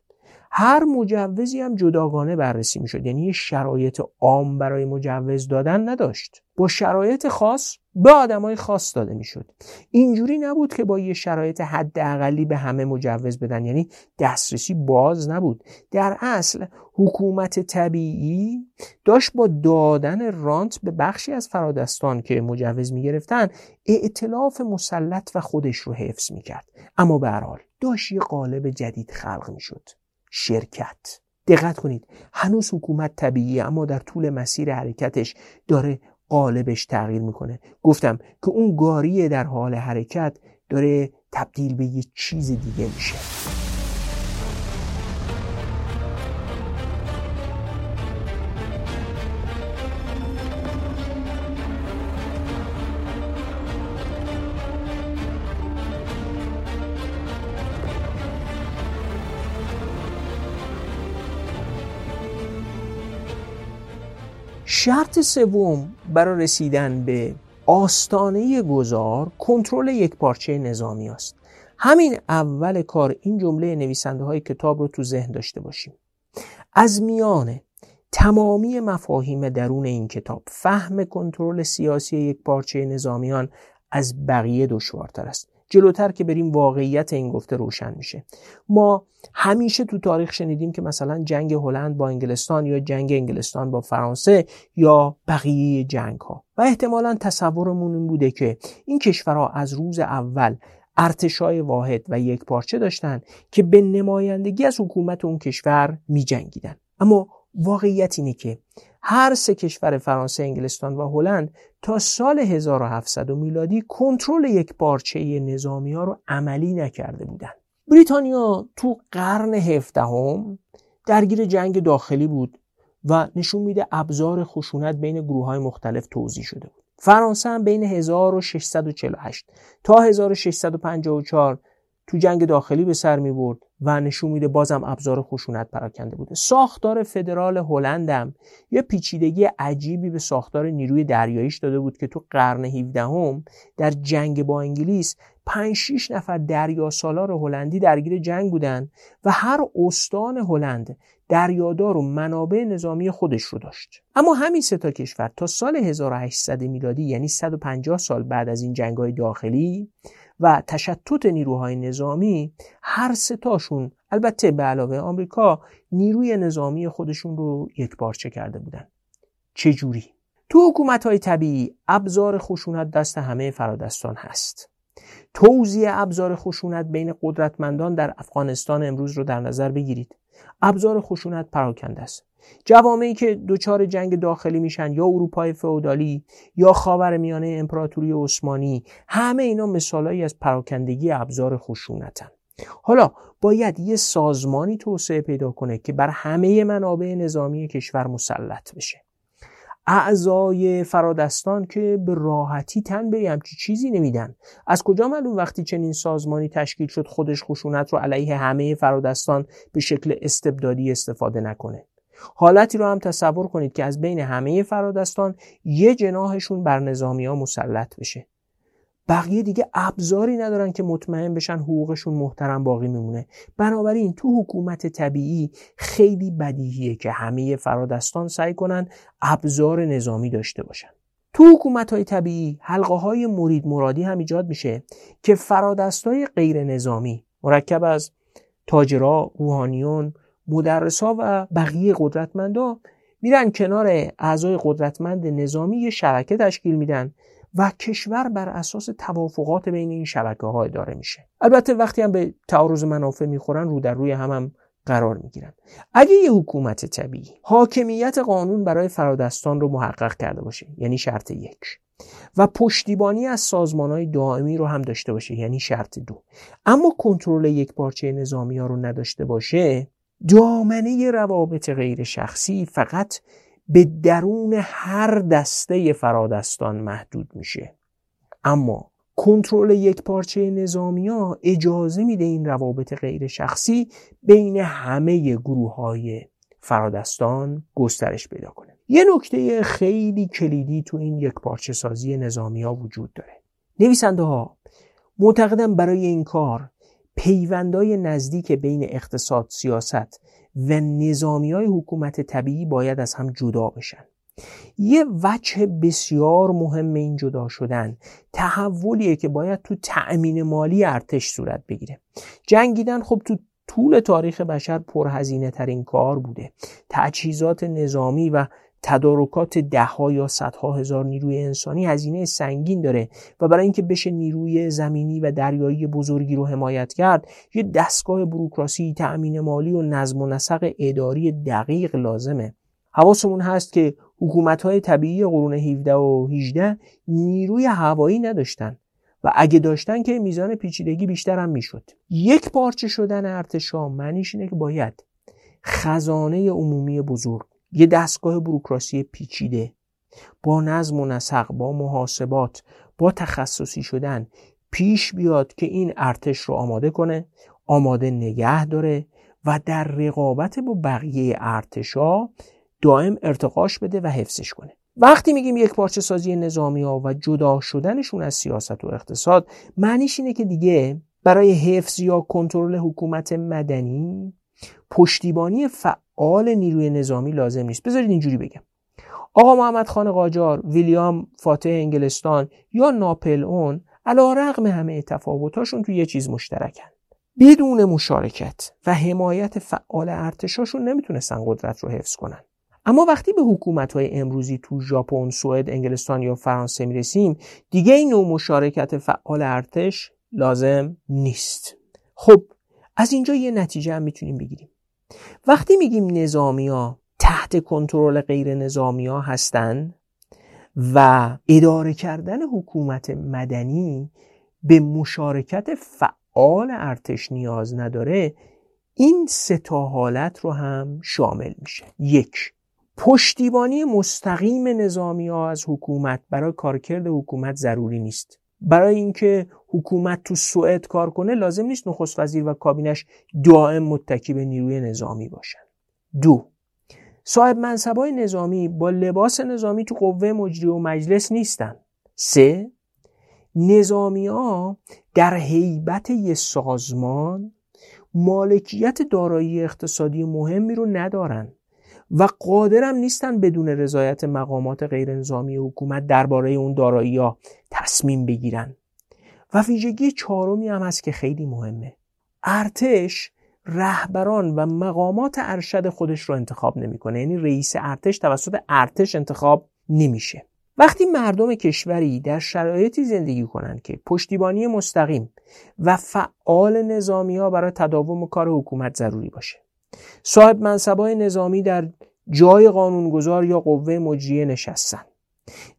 هر مجوزی هم جداگانه بررسی می‌شد. یعنی یه شرایط عام برای مجوز دادن نداشت. با شرایط خاص به آدمای خاص داده می‌شد. اینجوری نبود که با یه شرایط حداقلی به همه مجوز بدن. یعنی دسترسی باز نبود. در اصل حکومت طبیعی داشت با دادن رانت به بخشی از فرادستان که مجوز می‌گرفتن ائتلاف مسلط و خودش رو حفظ می‌کرد. اما به حال داشت یه قالب جدید خلق می‌شد. شرکت. دقت کنید هنوز حکومت طبیعی اما در طول مسیر حرکتش داره قالبش تغییر می‌کنه. گفتم که اون گاریه در حال حرکت داره تبدیل به یه چیز دیگه میشه. شرط سوم برای رسیدن به آستانه گذار کنترل یک پارچه نظامی است. همین اول کار این جمله نویسنده های کتاب رو تو ذهن داشته باشیم. از میان تمامی مفاهیم درون این کتاب فهم کنترل سیاسی یک پارچه نظامیان از بقیه دشوارتر است. جلوتر که بریم واقعیت این گفته روشن میشه ما همیشه تو تاریخ شنیدیم که مثلا جنگ هلند با انگلستان یا جنگ انگلستان با فرانسه یا بقیه جنگ ها و احتمالا تصورمون این بوده که این کشورها از روز اول ارتشای واحد و یک پارچه داشتن که به نمایندگی از حکومت اون کشور می جنگیدن. اما واقعیت اینه که هر سه کشور فرانسه، انگلستان و هلند تا سال 1700 میلادی کنترل یک پارچه نظامی ها رو عملی نکرده بودند. بریتانیا تو قرن هفدهم درگیر جنگ داخلی بود و نشون میده ابزار خشونت بین گروه های مختلف توضیح شده بود. فرانسه هم بین 1648 تا 1654 تو جنگ داخلی به سر می برد و نشون میده بازم ابزار خشونت پراکنده بوده. ساختار فدرال هلندم یه پیچیدگی عجیبی به ساختار نیروی دریاییش داده بود که تو قرن 17 هم در جنگ با انگلیس 5 6 نفر دریا سالار هلندی درگیر جنگ بودن و هر استان هلند دریادار و منابع نظامی خودش رو داشت. اما همین سه تا کشور تا سال 1800 میلادی یعنی 150 سال بعد از این جنگ های داخلی و تشتت نیروهای نظامی هر ستاشون البته به علاوه آمریکا نیروی نظامی خودشون رو یک بارچه کرده بودن. چجوری؟ تو حکومت های طبیعی ابزار خشونت دست همه فرادستان هست. توزیع ابزار خشونت بین قدرتمندان در افغانستان امروز رو در نظر بگیرید. ابزار خشونت پراکنده است. جوامعی که دچار جنگ داخلی میشن یا اروپای فئودالی یا خاور میانه امپراتوری عثمانی همه اینا مثالهایی از پراکندگی ابزار خشونتن. حالا باید یه سازمانی توسعه پیدا کنه که بر همه منابع نظامی کشور مسلط بشه. اعضای فرادستان که به راحتی تن به همچی چیزی نمیدن. از کجا معلوم وقتی چنین سازمانی تشکیل شد خودش خشونت رو علیه همه فرادستان به شکل استبدادی استفاده نکنه؟ حالتی رو هم تصور کنید که از بین همه فرادستان یه جناحشون بر نظامی ها مسلط بشه. بقیه دیگه ابزاری ندارن که مطمئن بشن حقوقشون محترم باقی میمونه. بنابراین تو حکومت طبیعی خیلی بدیهیه که همه فرادستان سعی کنن ابزار نظامی داشته باشن. تو حکومت های طبیعی حلقه های مرید مرادی هم ایجاد میشه که فرادستای غیر نظامی مرکب از تاجرا، روحانیون، مدرسا و بقیه قدرتمندا میرن کنار اعضای قدرتمند نظامی یه شبکه تشکیل میدن و کشور بر اساس توافقات بین این شبکه ها اداره میشه. البته وقتی هم به تعارض منافع می‌خورن رو در روی هم, هم قرار می‌گیرن. اگه یه حکومت طبیعی حاکمیت قانون برای فرادستان رو محقق کرده باشه یعنی شرط یک و پشتیبانی از سازمان های دائمی رو هم داشته باشه یعنی شرط دو اما کنترل یک پارچه نظامی ها رو نداشته باشه دامنه روابط غیر شخصی فقط به درون هر دسته فرادستان محدود میشه. اما کنترل یک پارچه نظامی ها اجازه میده این روابط غیر شخصی بین همه گروه های فرادستان گسترش پیدا کنه. یه نکته خیلی کلیدی تو این یک پارچه سازی نظامی ها وجود داره. نویسنده ها معتقدن برای این کار پیوندای نزدیک بین اقتصاد سیاست و نظامی های حکومت طبیعی باید از هم جدا بشن. یه وجه بسیار مهم این جدا شدن تحولیه که باید تو تأمین مالی ارتش صورت بگیره. جنگیدن خب تو طول تاریخ بشر پرهزینه ترین کار بوده. تجهیزات نظامی و تدارکات دهها یا صدها هزار نیروی انسانی هزینه سنگین داره و برای اینکه بشه نیروی زمینی و دریایی بزرگی رو حمایت کرد یه دستگاه بروکراسی تأمین مالی و نظم و نسق اداری دقیق لازمه. حواسمون هست که حکومت های طبیعی قرون 17 و 18 نیروی هوایی نداشتن و اگه داشتن که میزان پیچیدگی بیشتر هم می‌شد. یک پارچه شدن ارتشا معنیش اینه که باید خزانه عمومی بزرگ یه دستگاه بروکراسی پیچیده. با نظم و نسق با محاسبات با تخصصی شدن پیش بیاد که این ارتش رو آماده کنه آماده نگه داره و در رقابت با بقیه ارتشا دائم ارتقاش بده و حفظش کنه. وقتی میگیم یک پارچه سازی نظامی ها و جدا شدنشون از سیاست و اقتصاد معنیش اینه که دیگه برای حفظ یا کنترل حکومت مدنی پشتیبانی فعال نیروی نظامی لازم نیست. بذارید اینجوری بگم. آقا محمد خان قاجار ویلیام فاتح انگلستان یا ناپل اون علا رقم همه تفاوتاشون تو یه چیز مشترکن. بدون مشارکت و حمایت فعال ارتشاشون نمی‌تونستن قدرت رو حفظ کنن. اما وقتی به حکومت های امروزی تو ژاپن، سوئد، انگلستان یا فرانسه می‌رسیم دیگه این نوع مشارکت فعال ارتش لازم نیست. خب از اینجا یه نتیجه هم می‌تونیم بگیریم. وقتی میگیم نظامی ها تحت کنترل غیر نظامی ها هستن و اداره کردن حکومت مدنی به مشارکت فعال ارتش نیاز نداره این سه تا حالت رو هم شامل میشه. یک پشتیبانی مستقیم نظامی ها از حکومت. برای کارکرد حکومت ضروری نیست. برای اینکه حکومت تو سوئد کار کنه لازم نیست نخست وزیر و کابینش دائم متکی به نیروی نظامی باشن. دو صاحب منصبای نظامی با لباس نظامی تو قوه مجری و مجلس نیستن. سه نظامی ها در حیبت یه سازمان مالکیت دارایی اقتصادی مهمی رو ندارن و قادرم نیستن بدون رضایت مقامات غیر نظامی حکومت درباره اون دارایی ها تصمیم بگیرن. و ویژگی چهارمی هم هست که خیلی مهمه. ارتش رهبران و مقامات ارشد خودش رو انتخاب نمی‌کنه. یعنی رئیس ارتش توسط ارتش انتخاب نمیشه. وقتی مردم کشوری در شرایطی زندگی کنند که پشتیبانی مستقیم و فعال نظامی ها برای تداوم کار حکومت ضروری باشه. صاحب منصبای نظامی در جای قانونگذار یا قوه مجریه نشستن.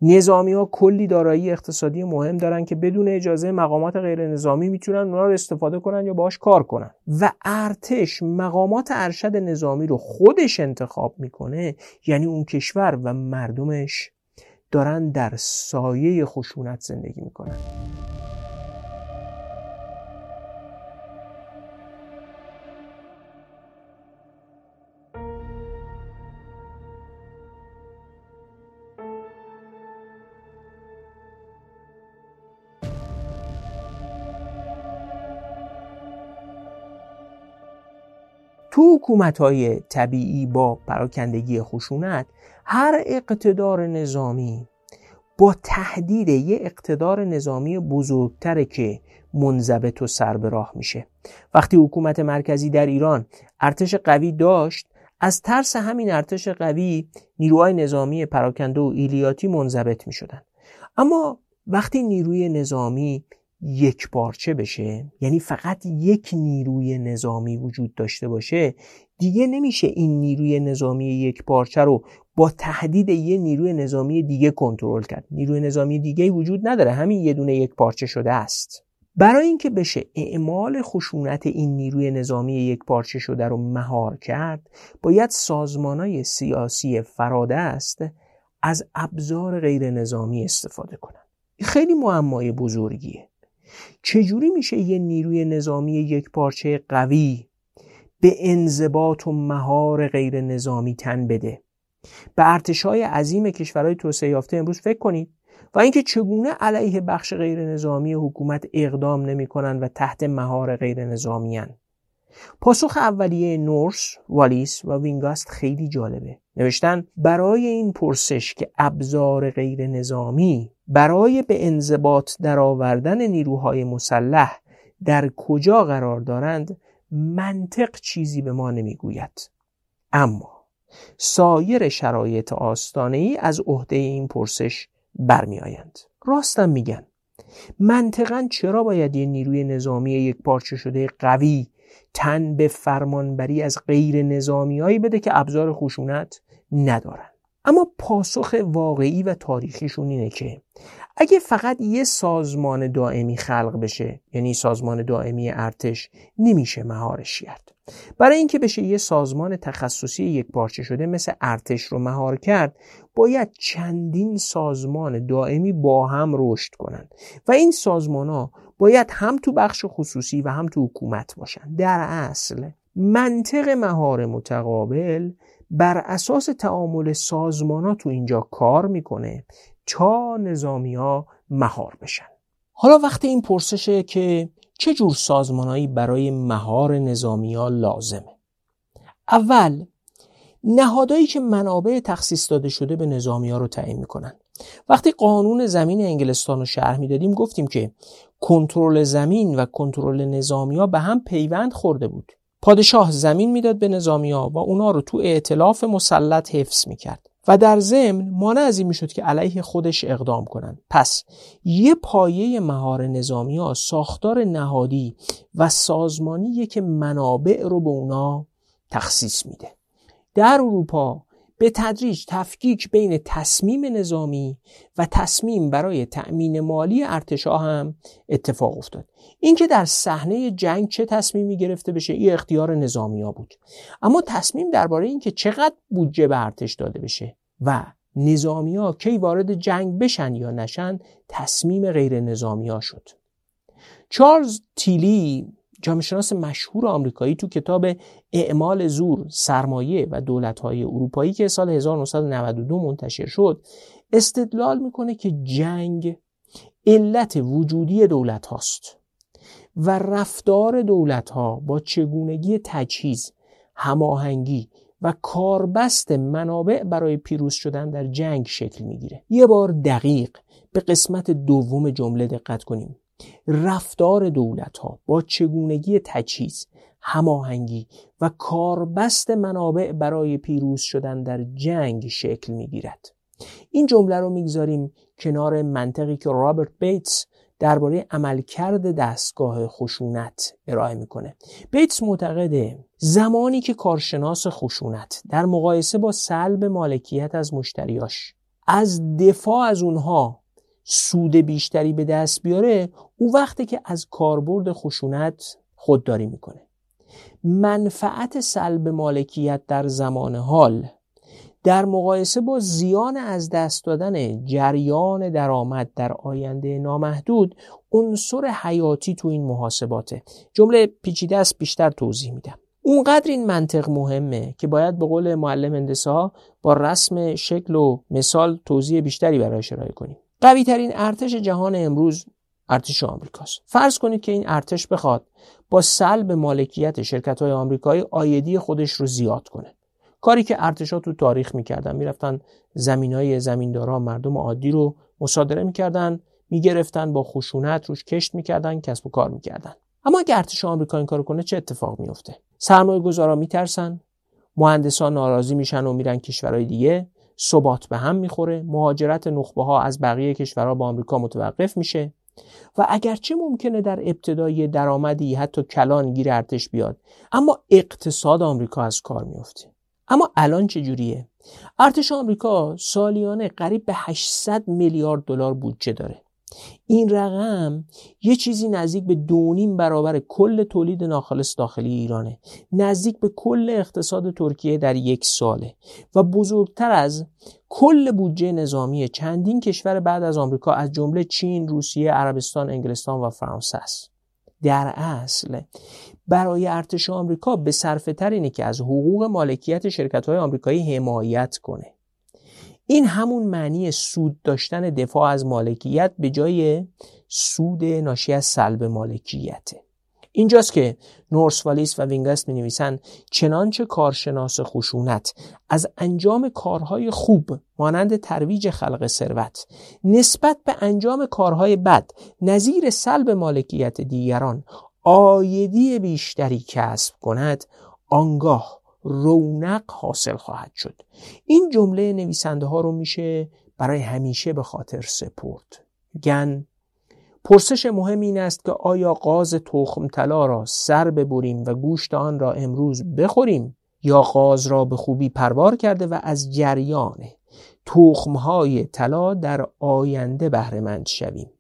نظامی ها کلی دارایی اقتصادی مهم دارن که بدون اجازه مقامات غیر نظامی می‌تونن اونا رو استفاده کنن یا باش کار کنن. و ارتش مقامات ارشد نظامی رو خودش انتخاب می‌کنه یعنی اون کشور و مردمش دارن در سایه خشونت زندگی می‌کنن. تو حکومت های طبیعی با پراکندگی خشونت هر اقتدار نظامی با تهدید یه اقتدار نظامی بزرگتره که منضبط و سر به راه میشه. وقتی حکومت مرکزی در ایران ارتش قوی داشت از ترس همین ارتش قوی نیروهای نظامی پراکنده و ایلیاتی منضبط می اما وقتی نیروی نظامی یک پارچه بشه؟ یعنی فقط یک نیروی نظامی وجود داشته باشه دیگه نمیشه این نیروی نظامی یک پارچه رو با تهدید یه نیروی نظامی دیگه کنترل کرد. نیروی نظامی دیگه وجود نداره همین یه دونه یک پارچه شده است. برای اینکه بشه اعمال خشونت این نیروی نظامی یک پارچه شده رو مهار کرد باید سازمانای سیاسی فراده است از ابزار غیر نظامی استفاده کنن خیلی معمای بزرگیه. چجوری میشه یه نیروی نظامی یک پارچه قوی به انضباط و مهار غیر نظامی تن بده به ارتشای عظیم کشورهای توسعه یافته امروز فکر کنید و اینکه چگونه علیه بخش غیر نظامی حکومت اقدام نمی کنند و تحت مهار غیر نظامی هن. پاسخ اولیه نورس، والیس و وینگاست خیلی جالبه. نوشتن برای این پرسش که ابزار غیر نظامی برای به انضباط درآوردن نیروهای مسلح در کجا قرار دارند منطق چیزی به ما نمی‌گوید اما سایر شرایط آستانه ای از عهده این پرسش برمیآیند راستم میگن منطقا چرا باید یه نیروی نظامی یک پارچه شده قوی تن به فرمانبری از غیر نظامیایی بده که ابزار خشونت ندارن. اما پاسخ واقعی و تاریخیشون اینه که اگه فقط یه سازمان دائمی خلق بشه یعنی سازمان دائمی ارتش نمیشه مهارش کرد برای اینکه بشه یه سازمان تخصصی یک پارچه شده مثل ارتش رو مهار کرد باید چندین سازمان دائمی با هم رشد کنند و این سازمان ها باید هم تو بخش خصوصی و هم تو حکومت باشن. در اصل منطق مهار متقابل بر اساس تعامل سازمان ها تو اینجا کار می‌کنه تا نظامی ها مهار بشن. حالا وقتی این پرسشه که چه جور سازمانهایی برای مهار نظامی ها لازمه؟ اول نهادهایی که منابع تخصیص داده شده به نظامی ها رو تعیین می‌کنن. وقتی قانون زمین انگلستان رو شرح می‌دادیم گفتیم که کنترل زمین و کنترل نظامی ها به هم پیوند خورده بود. پادشاه زمین می‌داد به نظامی ها و اونا رو تو ائتلاف مسلط حفظ می‌کرد و در ضمن مانع از این می‌شد که علیه خودش اقدام کنند. پس یه پایه مهار نظامی ساختار نهادی و سازمانی که منابع رو به اونا تخصیص میده. در اروپا به تدریج تفکیک بین تصمیم نظامی و تصمیم برای تأمین مالی ارتشا هم اتفاق افتاد. اینکه در صحنه جنگ چه تصمیمی گرفته بشه این اختیار نظامی ها بود. اما تصمیم درباره اینکه چقدر بودجه به ارتش داده بشه و نظامی ها کی وارد جنگ بشن یا نشن تصمیم غیر نظامی ها شد. چارلز تیلی جامعه مشهور آمریکایی تو کتاب اعمال زور سرمایه و دولت‌های اروپایی که سال 1992 منتشر شد استدلال می‌کنه که جنگ علت وجودی دولت هاست و رفتار دولت ها با چگونگی تجهیز هماهنگی و کاربست منابع برای پیروز شدن در جنگ شکل می‌گیره. یه بار دقیق به قسمت دوم جمله دقت کنیم. رفتار دولت ها با چگونگی تجهیز هماهنگی و کاربست منابع برای پیروز شدن در جنگ شکل می‌گیرد. این جمله رو می‌گذاریم کنار منطقی که رابرت بیتس درباره عملکرد دستگاه خشونت ارائه می‌کنه. بیتس معتقده زمانی که کارشناس خشونت در مقایسه با سلب مالکیت از مشتریاش از دفاع از اونها سود بیشتری به دست بیاره او وقتی که از کاربرد خشونت خودداری می‌کنه. منفعت سلب مالکیت در زمان حال در مقایسه با زیان از دست دادن جریان درآمد در آینده نامحدود عنصر حیاتی تو این محاسباته. جمله پیچیده است بیشتر توضیح میدم. اونقدر این منطق مهمه که باید به قول معلم هندسه ها با رسم شکل و مثال توضیح بیشتری برای ارائه کنیم. قوی ترین ارتش جهان امروز ارتش آمریکاست. فرض کنید که این ارتش بخواد با سلب مالکیت شرکت های آمریکایی آیدی خودش رو زیاد کنه. کاری که ارتشا تو تاریخ می‌کردن می‌رفتن زمین های زمینداران مردم عادی رو مصادره می‌کردن می‌گرفتن با خشونت روش کشت می‌کردن کسب و کار می‌کردن. اما اگه ارتش آمریکا این کارو کنه چه اتفاق میفته سرمایه گذارا میترسن؟ مهندسان ناراضی میشن و میرن کشورهای دیگه؟ ثبات به هم می‌خوره. مهاجرت نخبه ها از بقیه کشورها با آمریکا متوقف میشه. و اگرچه ممکنه در ابتدای درآمدی حتی کلان گیر ارتش بیاد اما اقتصاد آمریکا از کار میفته اما الان چه جوریه ارتش آمریکا سالیانه قریب به 800 میلیارد دلار بودجه داره. این رقم یه چیزی نزدیک به دونیم برابر کل تولید ناخالص داخلی ایرانه. نزدیک به کل اقتصاد ترکیه در یک ساله. و بزرگتر از کل بودجه نظامی چندین کشور بعد از آمریکا از جمله چین، روسیه، عربستان، انگلستان و فرانسه است. در اصل برای ارتش آمریکا به صرفه تر اینه که از حقوق مالکیت شرکت های آمریکایی حمایت کنه. این همون معنی سود داشتن دفاع از مالکیت به جای سود ناشی از سلب مالکیته. اینجاست که نورس والیس و وینگست می نویسن چنانچه کارشناس خشونت از انجام کارهای خوب مانند ترویج خلق ثروت نسبت به انجام کارهای بد نظیر سلب مالکیت دیگران آیدی بیشتری کسب کند آنگاه رونق حاصل خواهد شد. این جمله نویسنده ها رو میشه برای همیشه به خاطر سپرد. گن پرسش مهم این است که آیا قاز تخم طلا را سر ببریم و گوشت آن را امروز بخوریم یا قاز را به خوبی پروار کرده و از جریان تخمهای طلا در آینده بهرهمند شویم؟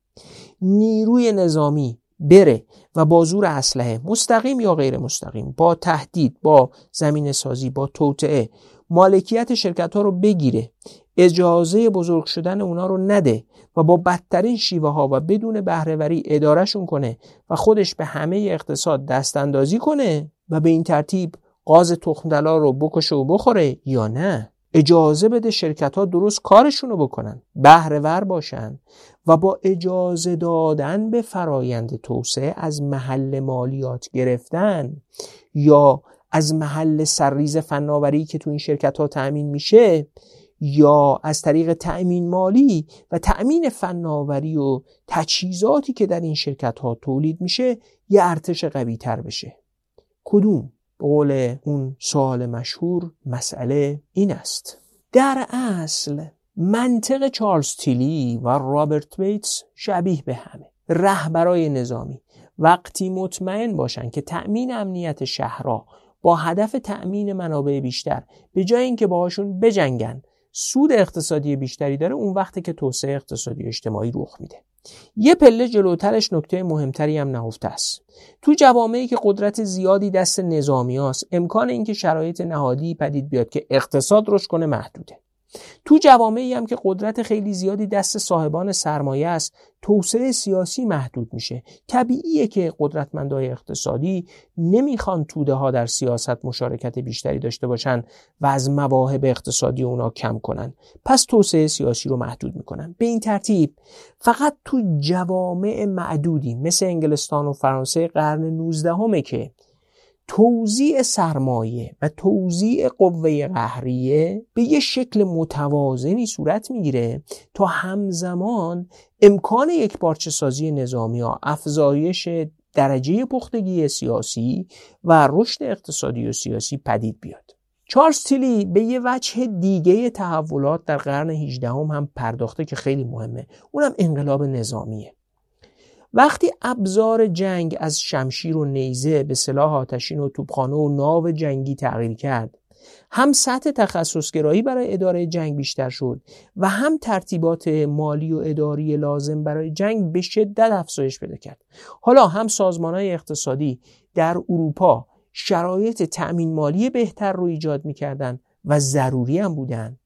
نیروی نظامی بره و با زور اسلحه مستقیم یا غیر مستقیم با تهدید با زمین سازی با توطعه مالکیت شرکت ها رو بگیره. اجازه بزرگ شدن اونا رو نده و با بدترین شیوه ها و بدون بهرهوری ادارهشون کنه و خودش به همه اقتصاد دست اندازی کنه و به این ترتیب قاز تخمدلا رو بکشه و بخوره یا نه. اجازه بده شرکت ها درست کارشون رو بکنن بهرهور باشن و با اجازه دادن به فرایند توسعه از محل مالیات گرفتن یا از محل سرریز فناوری که تو این شرکت ها تأمین میشه یا از طریق تأمین مالی و تأمین فناوری و تجهیزاتی که در این شرکت ها تولید میشه یه ارتش قوی تر بشه. کدوم؟ قول اون سوال مشهور مسئله این است. در اصل منطق چارلز تیلی و رابرت بیتس شبیه به همه. رهبرای نظامی. وقتی مطمئن باشن که تأمین امنیت شهرها با هدف تأمین منابع بیشتر به جای اینکه باهاشون بجنگن سود اقتصادی بیشتری داره اون وقتی که توسعه اقتصادی اجتماعی رخ میده. یه پله جلوترش نکته مهمتری هم نهفته است. تو جوامعی که قدرت زیادی دست نظامی هاست امکان اینکه شرایط نهادی پدید بیاد که اقتصاد رشد کنه محدوده. تو جوامعی هم که قدرت خیلی زیادی دست صاحبان سرمایه است توسعه سیاسی محدود میشه. طبیعیه که قدرتمندای اقتصادی نمی‌خوان توده ها در سیاست مشارکت بیشتری داشته باشن و از مواهب اقتصادی اونا کم کنن. پس توسعه سیاسی رو محدود می‌کنن. به این ترتیب فقط تو جوامع معدودی مثل انگلستان و فرانسه قرن 19 که توزیع سرمایه و توزیع قوه قهریه به یه شکل متوازنی صورت می‌گیره تا همزمان امکان یک پارچه سازی نظامی ها افزایش درجه پختگی سیاسی و رشد اقتصادی و سیاسی پدید بیاد. چارلز تیلی به یه وجه دیگه تحولات در قرن 18 هم, هم پرداخته که خیلی مهمه. اونم انقلاب نظامیه. وقتی ابزار جنگ از شمشیر و نیزه به سلاح آتشین و توپخانه و ناو جنگی تغییر کرد. هم سطح تخصصگرایی برای اداره جنگ بیشتر شد و هم ترتیبات مالی و اداری لازم برای جنگ به شدت افزایش پیدا کرد. حالا هم سازمان های اقتصادی در اروپا شرایط تأمین مالی بهتر رو ایجاد می‌کردن و ضروری هم بودن.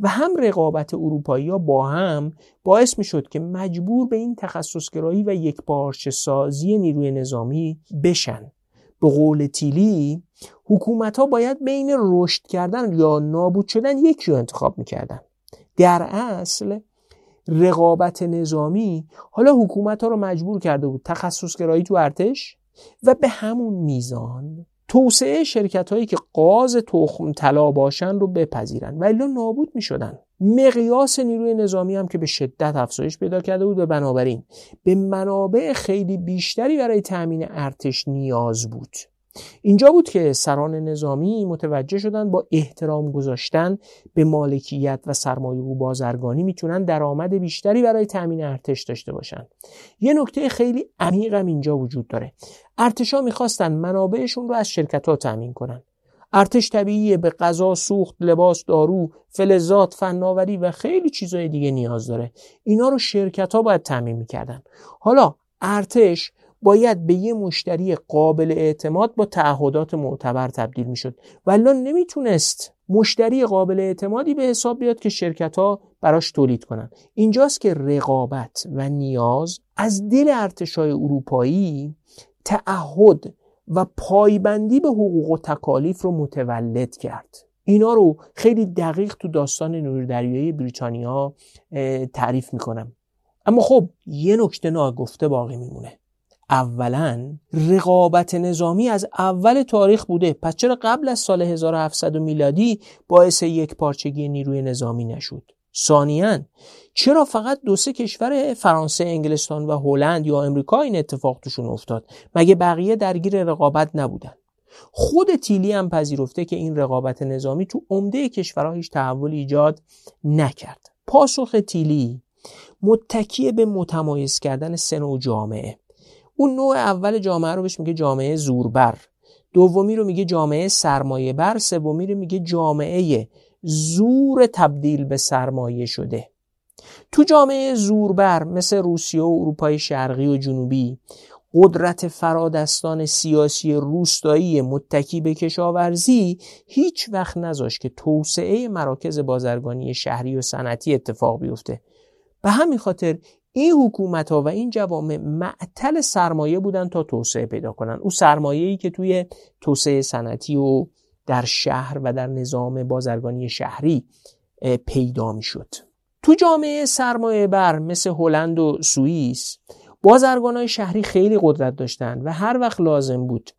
و هم رقابت اروپایی ها با هم باعث می شد که مجبور به این تخصصگرایی و یک پارچه سازی نیروی نظامی بشن. به قول تیلی حکومت ها باید بین رشد کردن یا نابود شدن یکی رو انتخاب می‌کردن. در اصل رقابت نظامی حالا حکومت ها رو مجبور کرده بود تخصصگرایی تو ارتش و به همون میزان توسعه شرکت هایی که قاز تخم طلا باشن رو بپذیرن. و الا نابود می شدن مقیاس نیروی نظامی هم که به شدت افزایش پیدا کرده بود. و بنابراین به منابع خیلی بیشتری برای تأمین ارتش نیاز بود. اینجا بود که سران نظامی متوجه شدن با احترام گذاشتن به مالکیت و سرمایه و بازرگانی می‌تونن درآمد بیشتری برای تأمین ارتش داشته باشن یه نکته خیلی عمیقم اینجا وجود داره ارتشا می‌خواستن منابعشون رو از شرکت ها تأمین کنن ارتش طبیعیه به غذا، سوخت، لباس، دارو، فلزات، فناوری و خیلی چیزهای دیگه نیاز داره. اینا رو شرکت ها باید تعمین می‌کردن. حالا ارتش باید به یه مشتری قابل اعتماد با تعهدات معتبر تبدیل می‌شد. ولی نمی‌تونست مشتری قابل اعتمادی به حساب بیاد که شرکت ها براش تولید کنن. اینجاست که رقابت و نیاز از دل ارتشای اروپایی تعهد و پایبندی به حقوق و تکالیف رو متولد کرد. اینا رو خیلی دقیق تو داستان نور دریایی بریتانیا تعریف می‌کنم. اما خب یه نکته ناگفته باقی میمونه. اولا رقابت نظامی از اول تاریخ بوده. پس چرا قبل از سال 1700 میلادی باعث یک پارچگی نیروی نظامی نشد؟ ثانیا چرا فقط دو سه کشور فرانسه انگلستان و هلند یا امریکا این اتفاق توشون افتاد؟ مگه بقیه درگیر رقابت نبودن؟ خود تیلی هم پذیرفته که این رقابت نظامی تو عمده کشورها هیچ تحول ایجاد نکرد. پاسخ تیلی متکی به متمایز کردن سن و جامعه. اون نوع اول جامعه رو بهش میگه جامعه زوربر. دومی رو میگه جامعه سرمایه بر سومی رو میگه جامعه زور تبدیل به سرمایه شده. تو جامعه زوربر مثل روسیه و اروپای شرقی و جنوبی قدرت فرادستان سیاسی روستایی متکی به کشاورزی هیچ وقت نذاشت که توسعه مراکز بازرگانی شهری و صنعتی اتفاق بیفته. به همین خاطر این حکومت ها و این جوامع معطل سرمایه بودن تا توسعه پیدا کنن. او سرمایه ای که توی توسعه صنعتی و در شهر و در نظام بازرگانی شهری پیدا می شد تو جامعه سرمایه بر مثل هلند و سوئیس بازرگانای شهری خیلی قدرت داشتند و هر وقت لازم بود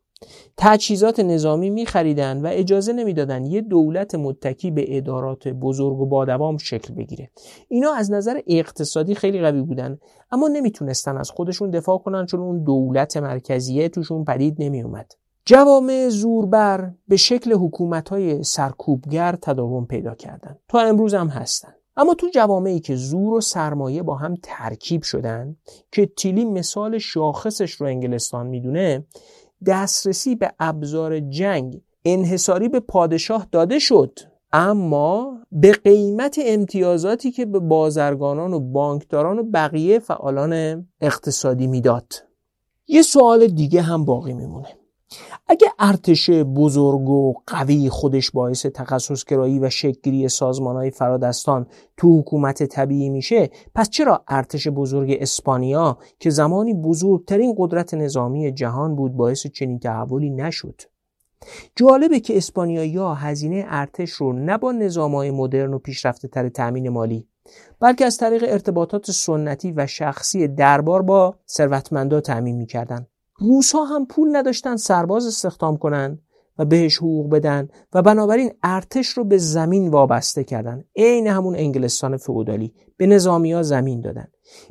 تجهیزات نظامی می خریدن و اجازه نمی‌دادن یه دولت متکی به ادارات بزرگ و بادوام شکل بگیره. اینا از نظر اقتصادی خیلی قوی بودن اما نمی‌تونستن از خودشون دفاع کنن چون اون دولت مرکزیه توشون پدید نمی اومد جوامع زوربر به شکل حکومت های سرکوبگر تداوم پیدا کردن. تا امروز هم هستن. اما تو جوامعی که زور و سرمایه با هم ترکیب شدن که تیلی مثال شاخصش رو انگلستان می‌دونه دسترسی به ابزار جنگ انحصاری به پادشاه داده شد. اما به قیمت امتیازاتی که به بازرگانان و بانکداران و بقیه فعالان اقتصادی می‌داد. یه سوال دیگه هم باقی میمونه. اگه ارتش بزرگ و قوی خودش باعث تخصص گرایی و شکلی سازمان های فرادستان تو حکومت طبیعی میشه پس چرا ارتش بزرگ اسپانیا که زمانی بزرگترین قدرت نظامی جهان بود باعث چنین تحولی نشد؟ جالبه که اسپانیایی ها هزینه ارتش رو نه با نظام های مدرن و پیشرفته تر تأمین مالی بلکه از طریق ارتباطات سنتی و شخصی دربار با ثروتمندا تأمین می‌کردن. روس ها هم پول نداشتن سرباز استخدام کنن و بهش حقوق بدن و بنابراین ارتش رو به زمین وابسته کردن. عین همون انگلستان فئودالی. به نظامی ها زمین دادن.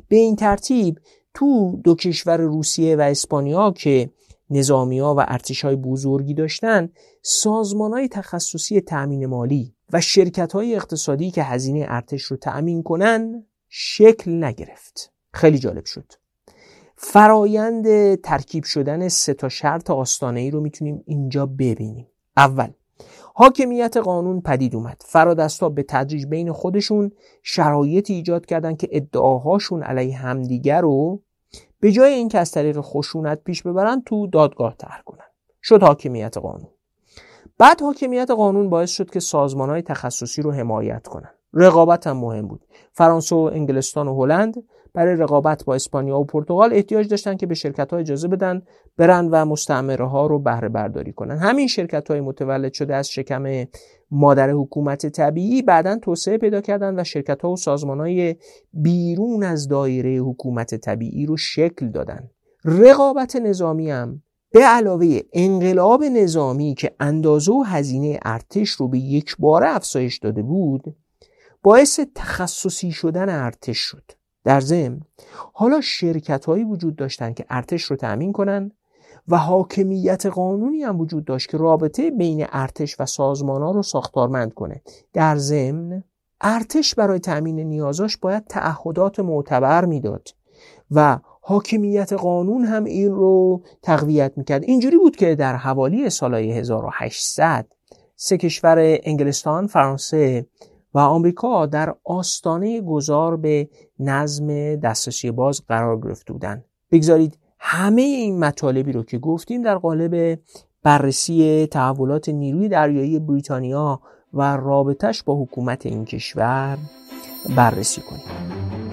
به این ترتیب تو دو کشور روسیه و اسپانیا که نظامی ها و ارتش های بزرگی داشتن سازمان های تخصصی تأمین مالی و شرکت های اقتصادی که هزینه ارتش رو تأمین کنن شکل نگرفت. خیلی جالب شد. فرایند ترکیب شدن سه تا شرط آستانه ای رو می‌تونیم اینجا ببینیم. اول حاکمیت قانون پدید اومد. فرادستا به تدریج بین خودشون شرایطی ایجاد کردن که ادعاهاشون علیه همدیگر رو به جای اینکه از طریق خشونت پیش ببرن تو دادگاه تر کنن. شد حاکمیت قانون. بعد حاکمیت قانون باعث شد که سازمان های تخصصی رو حمایت کنن. رقابت هم مهم بود. فرانسه و انگلستان و هلند برای رقابت با اسپانیا و پرتغال احتیاج داشتن که به شرکت ها اجازه بدن برن و مستعمره ها رو بهره برداری کنن. همین شرکت های متولد شده از شکم مادر حکومت طبیعی بعدا توسعه پیدا کردن و شرکت ها و سازمان های بیرون از دایره حکومت طبیعی رو شکل دادن. رقابت نظامی هم به علاوه انقلاب نظامی که اندازه و هزینه ارتش رو به یک باره افزایش داده بود باعث تخصصی شدن ارتش شد. در ضمن حالا شرکت هایی وجود داشتند که ارتش رو تأمین کنند و حاکمیت قانونی هم وجود داشت که رابطه بین ارتش و سازمان ها رو ساختارمند کنه. در ضمن ارتش برای تأمین نیازاش باید تعهدات معتبر می‌داد و حاکمیت قانون هم این رو تقویت می‌کرد. اینجوری بود که در حوالی سالهای 1800 سه کشور انگلستان، فرانسه و آمریکا در آستانه گذار به نظم دسترسی باز قرار گرفته بودند. بگذارید همه این مطالبی رو که گفتیم در قالب بررسی تحولات نیروی دریایی بریتانیا و رابطش با حکومت این کشور بررسی کنیم.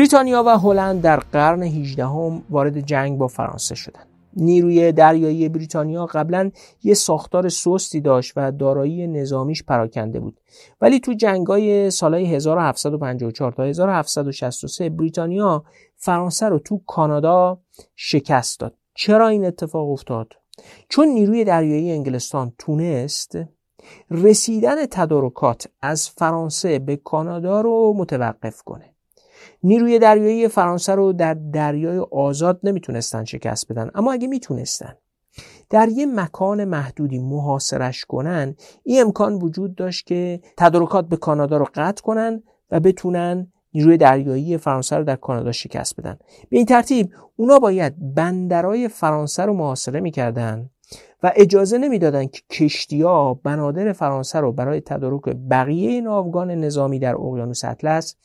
بریتانیا و هلند در قرن 18 هم وارد جنگ با فرانسه شدند. نیروی دریایی بریتانیا قبلا یه ساختار سستی داشت و دارایی نظامیش پراکنده بود. ولی تو جنگای سالهای 1754 تا 1763 بریتانیا فرانسه رو تو کانادا شکست داد. چرا این اتفاق افتاد؟ چون نیروی دریایی انگلستان تونست رسیدن تدارکات از فرانسه به کانادا رو متوقف کنه. نیروی دریایی فرانسه رو در دریای آزاد نمی‌تونستن شکست بدن. اما اگه می‌تونستن در یه مکان محدودی محاصرش کنن این امکان وجود داشت که تدارکات به کانادا رو قطع کنن و بتونن نیروی دریایی فرانسه رو در کانادا شکست بدن. به این ترتیب اونا باید بندرای فرانسه رو محاصره می‌کردن و اجازه نمی‌دادند که کشتیا بنادر فرانسه رو برای تدارک بقیه ناوگان نظامی در اقیانوس اطلس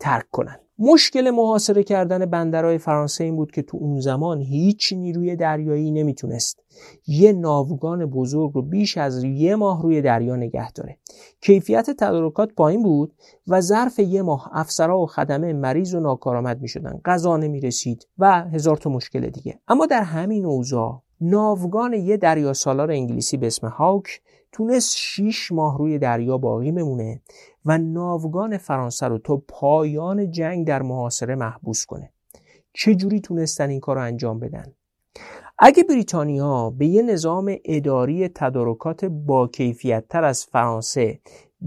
ترک کنند مشکل محاصره کردن بندرهای فرانسه این بود که تو اون زمان هیچ نیروی دریایی نمی‌تونست. یه ناوگان بزرگ رو بیش از یه ماه روی دریا نگه داره. کیفیت تدارکات پایین بود و ظرف یه ماه افسرها و خدمه مریض و ناکارآمد می‌شدن. غذا نمی‌رسید و هزار تا مشکل دیگه. اما در همین اوضاع ناوگان یه دریا سالار انگلیسی به اسم هاوک تونست 6 ماه روی دریا باقی بمونه و ناوگان فرانسه رو تا پایان جنگ در محاصره محبوس کنه. چجوری تونستن این کار رو انجام بدن؟ اگه بریتانیا به یه نظام اداری تدارکات با کیفیت تر از فرانسه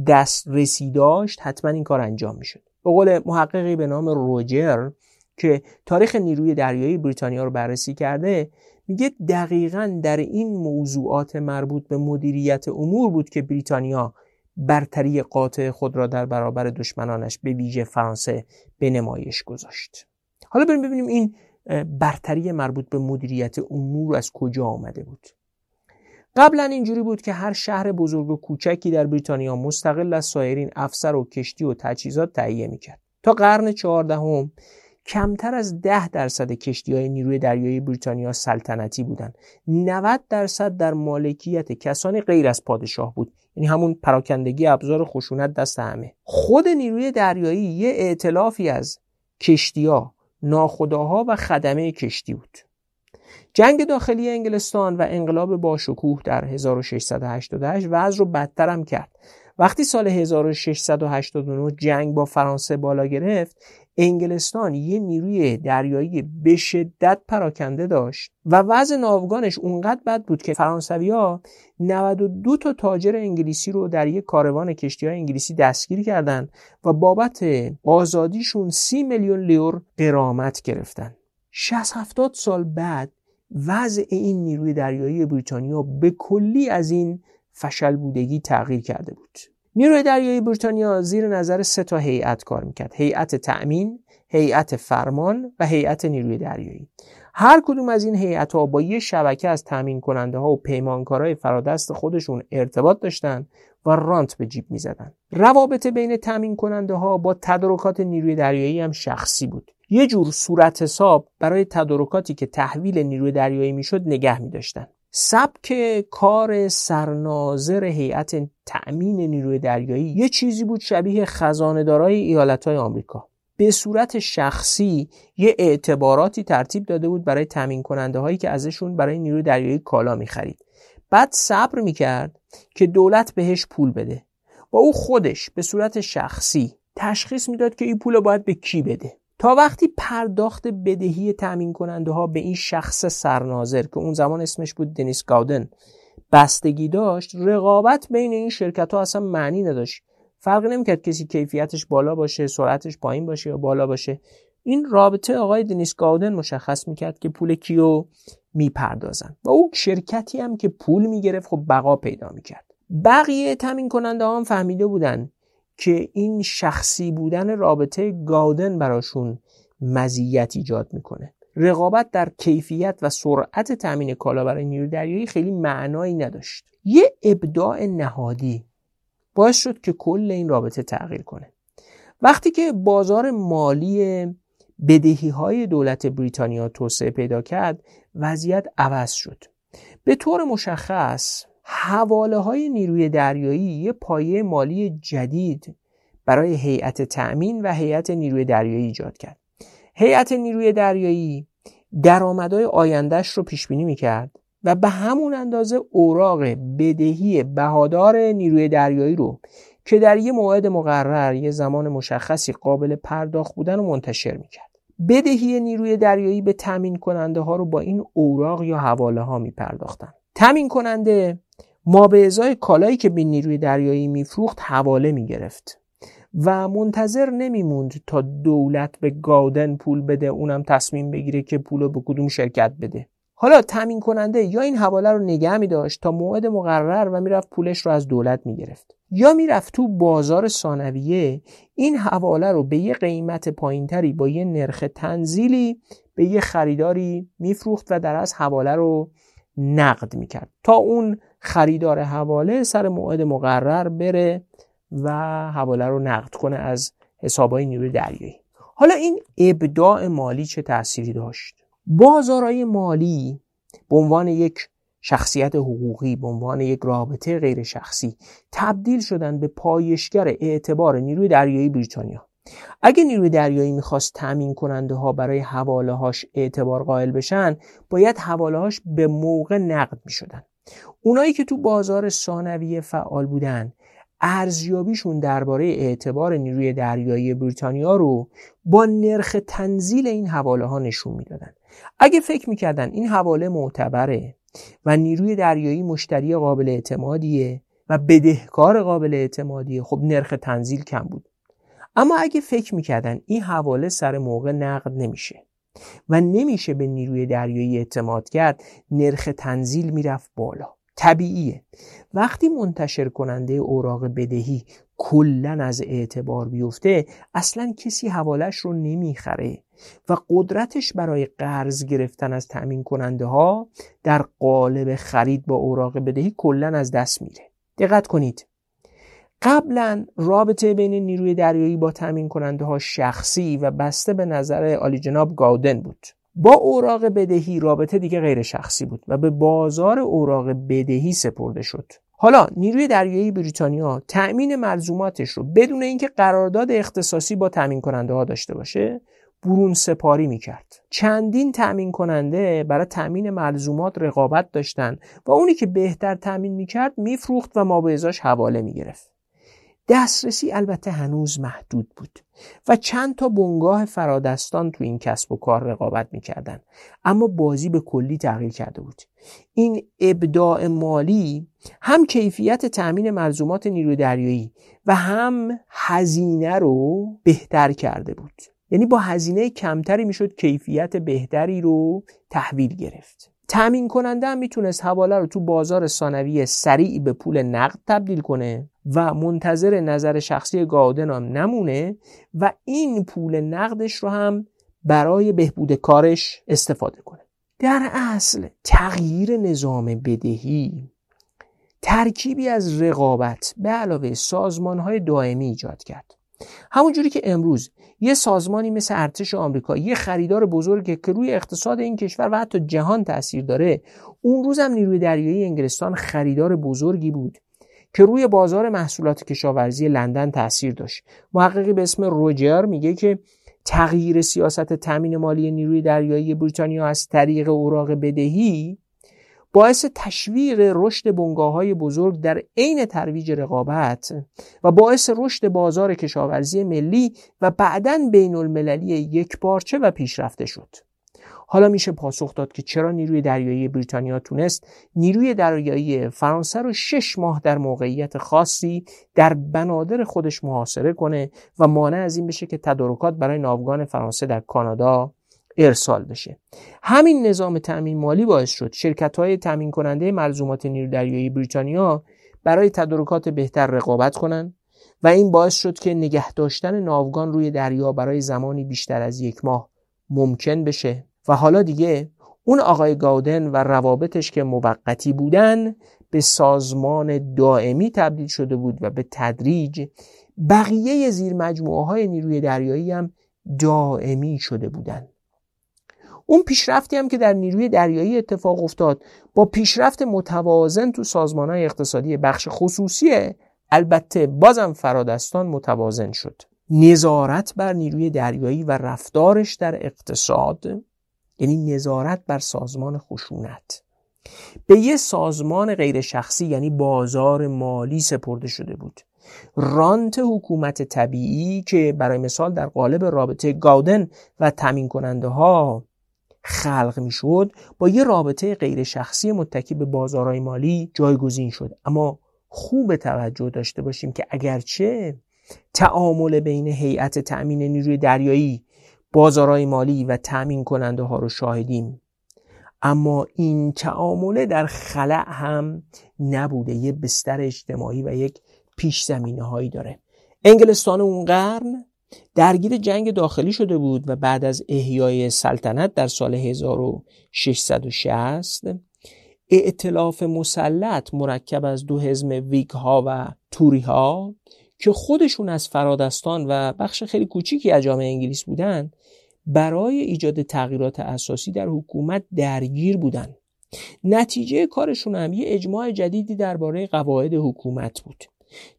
دست رسی داشت حتما این کار انجام می‌شد. به قول محققی به نام روجر که تاریخ نیروی دریایی بریتانیا رو بررسی کرده میگه دقیقا در این موضوعات مربوط به مدیریت امور بود که بریتانیا برتری قاطع خود را در برابر دشمنانش به ویژه فرانسه به نمایش گذاشت. حالا بریم ببینیم این برتری مربوط به مدیریت امور از کجا آمده بود. قبلا اینجوری بود که هر شهر بزرگ و کوچکی در بریتانیا مستقل از سایرین افسر و کشتی و تجهیزات تهیه می‌کرد. تا قرن چهاردهم کمتر از ده درصد کشتی های نیروی دریایی بریتانیا سلطنتی بودند. 90 درصد در مالکیت کسانی غیر از پادشاه بود. یعنی همون پراکندگی ابزار خشونت دست همه. خود نیروی دریایی یه ائتلافی از کشتیا ناخداها و خدمه کشتی بود. جنگ داخلی انگلستان و انقلاب باشکوه در 1688 وضع رو بدتر هم کرد. وقتی سال 1689 جنگ با فرانسه بالا گرفت انگلستان یه نیروی دریایی به شدت پراکنده داشت و وضع ناوگانش اونقدر بد بود که فرانسویا 92 تا تاجر انگلیسی رو در یک کاروان کشتی های انگلیسی دستگیر کردند و بابت آزادیشون 30 میلیون لیور قرامت گرفتن. 60 70 سال بعد وضع این نیروی دریایی بریتانیا به کلی از این فشل بودگی تغییر کرده بود. نیروی دریایی بریتانیا زیر نظر سه تا هیئت کار می‌کرد هیئت تأمین هیئت فرمان و هیئت نیروی دریایی هر کدوم از این هیئت ها با یه شبکه از تامین کننده ها و پیمانکارای فرادست خودشون ارتباط داشتن و رانت به جیب می زدن. روابط بین تامین کننده ها با تدارکات نیروی دریایی هم شخصی بود. یه جور صورت حساب برای تدارکاتی که تحویل نیروی دریایی می‌شد نگه می داشتن. سبک کار سرناظر هیئت تأمین نیروی دریایی یه چیزی بود شبیه خزاندارای ایالتهای آمریکا. به صورت شخصی یه اعتباراتی ترتیب داده بود برای تامین کننده هایی که ازشون برای نیروی دریایی کالا می‌خرید. بعد صبر می‌کرد که دولت بهش پول بده. با او خودش به صورت شخصی تشخیص می‌داد که این پول باید به کی بده. تا وقتی پرداخت بدهی تأمین کننده ها به این شخص سرناظر که اون زمان اسمش بود دنیس گاودن بستگی داشت رقابت بین این شرکت ها اصلا معنی نداشت. فرق نمی‌کرد کسی کیفیتش بالا باشه سرعتش پایین باشه یا بالا باشه. این رابطه آقای دنیس گاودن مشخص می‌کرد که پول کیو می‌پردازن و او شرکتی هم که پول می‌گرفت خب بقا پیدا می‌کرد. بقیه تامین کننده هم فهمیده بودن که این شخصی بودن رابطه گاودن براشون مزیت ایجاد می‌کنه. رقابت در کیفیت و سرعت تامین کالا برای نیروی دریایی خیلی معنایی نداشت. یه ابداع نهادی باعث شد که کل این رابطه تغییر کنه. وقتی که بازار مالی بدهی های دولت بریتانیا توسعه پیدا کرد وضعیت عوض شد. به طور مشخص حواله های نیروی دریایی یه پایه مالی جدید برای هیئت تأمین و هیئت نیروی دریایی ایجاد کرد. هیئت نیروی دریایی درآمدهای آیندهش رو پیش بینی می‌کرد و به همون اندازه اوراق بدهی بهادار نیروی دریایی رو که در یه موعد مقرر یه زمان مشخصی قابل پرداخت بودن و منتشر می‌کرد. بدهی نیروی دریایی به تامین کننده ها رو با این اوراق یا حواله ها می تامین کننده ما به ازای کالایی که به نیروی دریایی میفروخت حواله می گرفت و منتظر نمیموند تا دولت به گاودن پول بده اونم تصمیم بگیره که پول رو به کدوم شرکت بده. حالا تامین کننده یا این حواله رو نگه می داشت تا موعد مقرر و می‌رفت پولش رو از دولت می گرفت یا می‌رفت تو بازار ثانویه این حواله رو به یه قیمت پایینتری با یه نرخ تنزیلی به یه خریداری میفروخت و در از حواله رو نقد می‌کرد. تا اون خریدار حواله سر موعد مقرر بره و حواله رو نقد کنه از حسابهای نیروی دریایی. حالا این ابداع مالی چه تأثیری داشت؟ بازارهای مالی به عنوان یک شخصیت حقوقی به عنوان یک رابطه غیر شخصی تبدیل شدن به پایشگر اعتبار نیروی دریایی بریتانیا. اگه نیروی دریایی می‌خواست تأمین کننده ها برای حواله هاش اعتبار قائل بشن باید حواله هاش به موقع نقد می‌شدن. اونایی که تو بازار ثانویه فعال بودن ارزیابیشون درباره اعتبار نیروی دریایی بریتانیا رو با نرخ تنزیل این حواله ها نشون می‌دادن. اگه فکر می‌کردن این حواله معتبره و نیروی دریایی مشتری قابل اعتمادیه و بدهکار قابل اعتمادیه خب نرخ تنزیل کم بود. اما اگه فکر می‌کردن این حواله سر موقع نقد نمیشه و نمیشه به نیروی دریایی اعتماد کرد نرخ تنزیل می‌رفت بالا. طبیعیه. وقتی منتشر کننده اوراق بدهی کلا از اعتبار بیفته اصلا کسی حوالش رو نمی‌خره و قدرتش برای قرض گرفتن از تأمین کننده ها در قالب خرید با اوراق بدهی کلا از دست میره. دقت کنید. قبلا رابطه بین نیروی دریایی با تأمین کننده ها شخصی و بسته به نظر آلی جناب گاودن بود. با اوراق بدهی رابطه دیگه غیر شخصی بود و به بازار اوراق بدهی سپرده شد. حالا نیروی دریایی بریتانیا تأمین ملزوماتش رو بدون اینکه قرارداد اختصاصی با تأمین کننده ها داشته باشه برون سپاری می‌کرد. چندین تأمین کننده برای تأمین ملزومات رقابت داشتن و اونی که بهتر تأمین می‌کرد میفروخت و ما به ازاش حواله می‌گرفت. دسترسی البته هنوز محدود بود و چند تا بنگاه فرادستان تو این کسب و کار رقابت می‌کردن. اما بازی به کلی تغییر کرده بود. این ابداع مالی هم کیفیت تأمین ملزومات نیروی دریایی و هم هزینه رو بهتر کرده بود. یعنی با هزینه کمتری می‌شد کیفیت بهتری رو تحویل گرفت. تأمین کننده هم می‌تونست حواله رو تو بازار ثانویه سریع به پول نقد تبدیل کنه و منتظر نظر شخصی گاودن هم نمونه و این پول نقدش رو هم برای بهبود کارش استفاده کنه. در اصل تغییر نظام بدهی. ترکیبی از رقابت به علاوه سازمان های دائمی ایجاد کرد. همونجوری که امروز یه سازمانی مثل ارتش آمریکا یه خریدار بزرگه که روی اقتصاد این کشور و حتی جهان تاثیر داره اون روز هم نیروی دریایی انگلستان خریدار بزرگی بود که روی بازار محصولات کشاورزی لندن تاثیر داشت. محققی به اسم روجر میگه که تغییر سیاست تامین مالی نیروی دریایی بریتانیا از طریق اوراق بدهی باعث تشویق رشد بنگاه های بزرگ در عین ترویج رقابت و باعث رشد بازار کشاورزی ملی و بعدا بین المللی یک پارچه و پیشرفته شد. حالا میشه پاسخ داد که چرا نیروی دریایی بریتانیا تونست نیروی دریایی فرانسه رو شش ماه در موقعیت خاصی در بنادر خودش محاصره کنه و مانع از این بشه که تدارکات برای ناوگان فرانسه در کانادا ارسال بشه همین نظام تأمین مالی باعث شد شرکت های تأمین کننده ملزومات نیروی دریایی بریتانیا برای تدارکات بهتر رقابت کنند و این باعث شد که نگه داشتن ناوگان روی دریا برای زمانی بیشتر از یک ماه ممکن بشه و حالا دیگه اون آقای گاودن و روابطش که موقتی بودن به سازمان دائمی تبدیل شده بود و به تدریج بقیه زیر مجموعه های نیروی دریایی هم دائمی شده بودند. اون پیشرفتی هم که در نیروی دریایی اتفاق افتاد با پیشرفت متوازن تو سازمان های اقتصادی بخش خصوصیه البته بازم فرادستان متوازن شد. نظارت بر نیروی دریایی و رفتارش در اقتصاد یعنی نظارت بر سازمان خشونت. به یه سازمان غیر شخصی یعنی بازار مالی سپرده شده بود. رانت حکومت طبیعی که برای مثال در قالب رابطه گاودن و تامین کننده ها خلق می‌شد با یه رابطه غیر شخصی متکی به بازارهای مالی جایگزین شد. اما خوب توجه داشته باشیم که اگرچه تعامل بین هیئت تأمین نیروی دریایی بازارهای مالی و تأمین کننده ها رو شاهدیم اما این تعامله در خلع هم نبوده. یه بستر اجتماعی و یک پیش زمینه هایی داره. انگلستان اون قرن درگیر جنگ داخلی شده بود و بعد از احیای سلطنت در سال 1660 ائتلاف مسلط مرکب از دو حزم ویگ ها و توری ها که خودشون از فرادستان و بخش خیلی کوچیکی از جامعه انگلیس بودند برای ایجاد تغییرات اساسی در حکومت درگیر بودند نتیجه کارشون هم یه اجماع جدیدی درباره قواعد حکومت بود.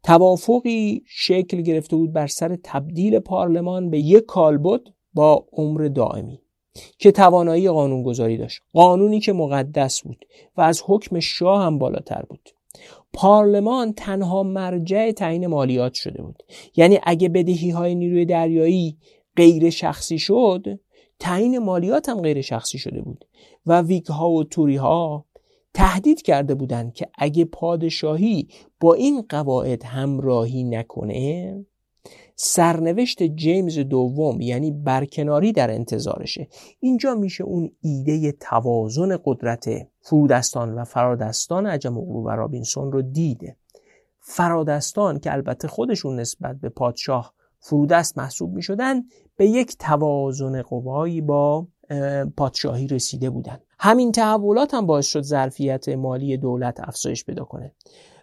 توافقی شکل گرفته بود بر سر تبدیل پارلمان به یک کالبد با عمر دائمی که توانایی قانونگذاری داشت. قانونی که مقدس بود و از حکم شاه هم بالاتر بود. پارلمان تنها مرجع تعیین مالیات شده بود. یعنی اگه بدهی های نیروی دریایی غیر شخصی شد تعیین مالیات هم غیر شخصی شده بود و ویگ ها و توری ها تهدید کرده بودند که اگه پادشاهی با این قواعد همراهی نکنه سرنوشت جیمز دوم یعنی برکناری در انتظارشه. اینجا میشه اون ایده توازن قدرت فرودستان و فرادستان عجم و رابینسون رو دیده. فرادستان که البته خودشون نسبت به پادشاه فرودست محسوب می به یک توازن قوایی با پادشاهی رسیده بودند. همین تحولات هم باعث شد ظرفیت مالی دولت افزایش پیدا کنه.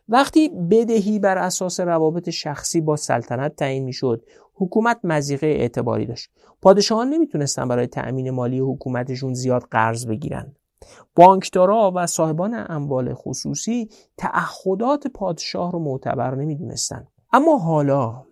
وقتی بدهی بر اساس روابط شخصی با سلطنت تعیین می‌شد حکومت مزیقه اعتباری داشت. پادشاهان نمی‌تونستن برای تأمین مالی حکومتشون زیاد قرض بگیرن. بانکدارا و صاحبان اموال خصوصی تعهدات پادشاه رو معتبر نمی‌دونستن. اما حالا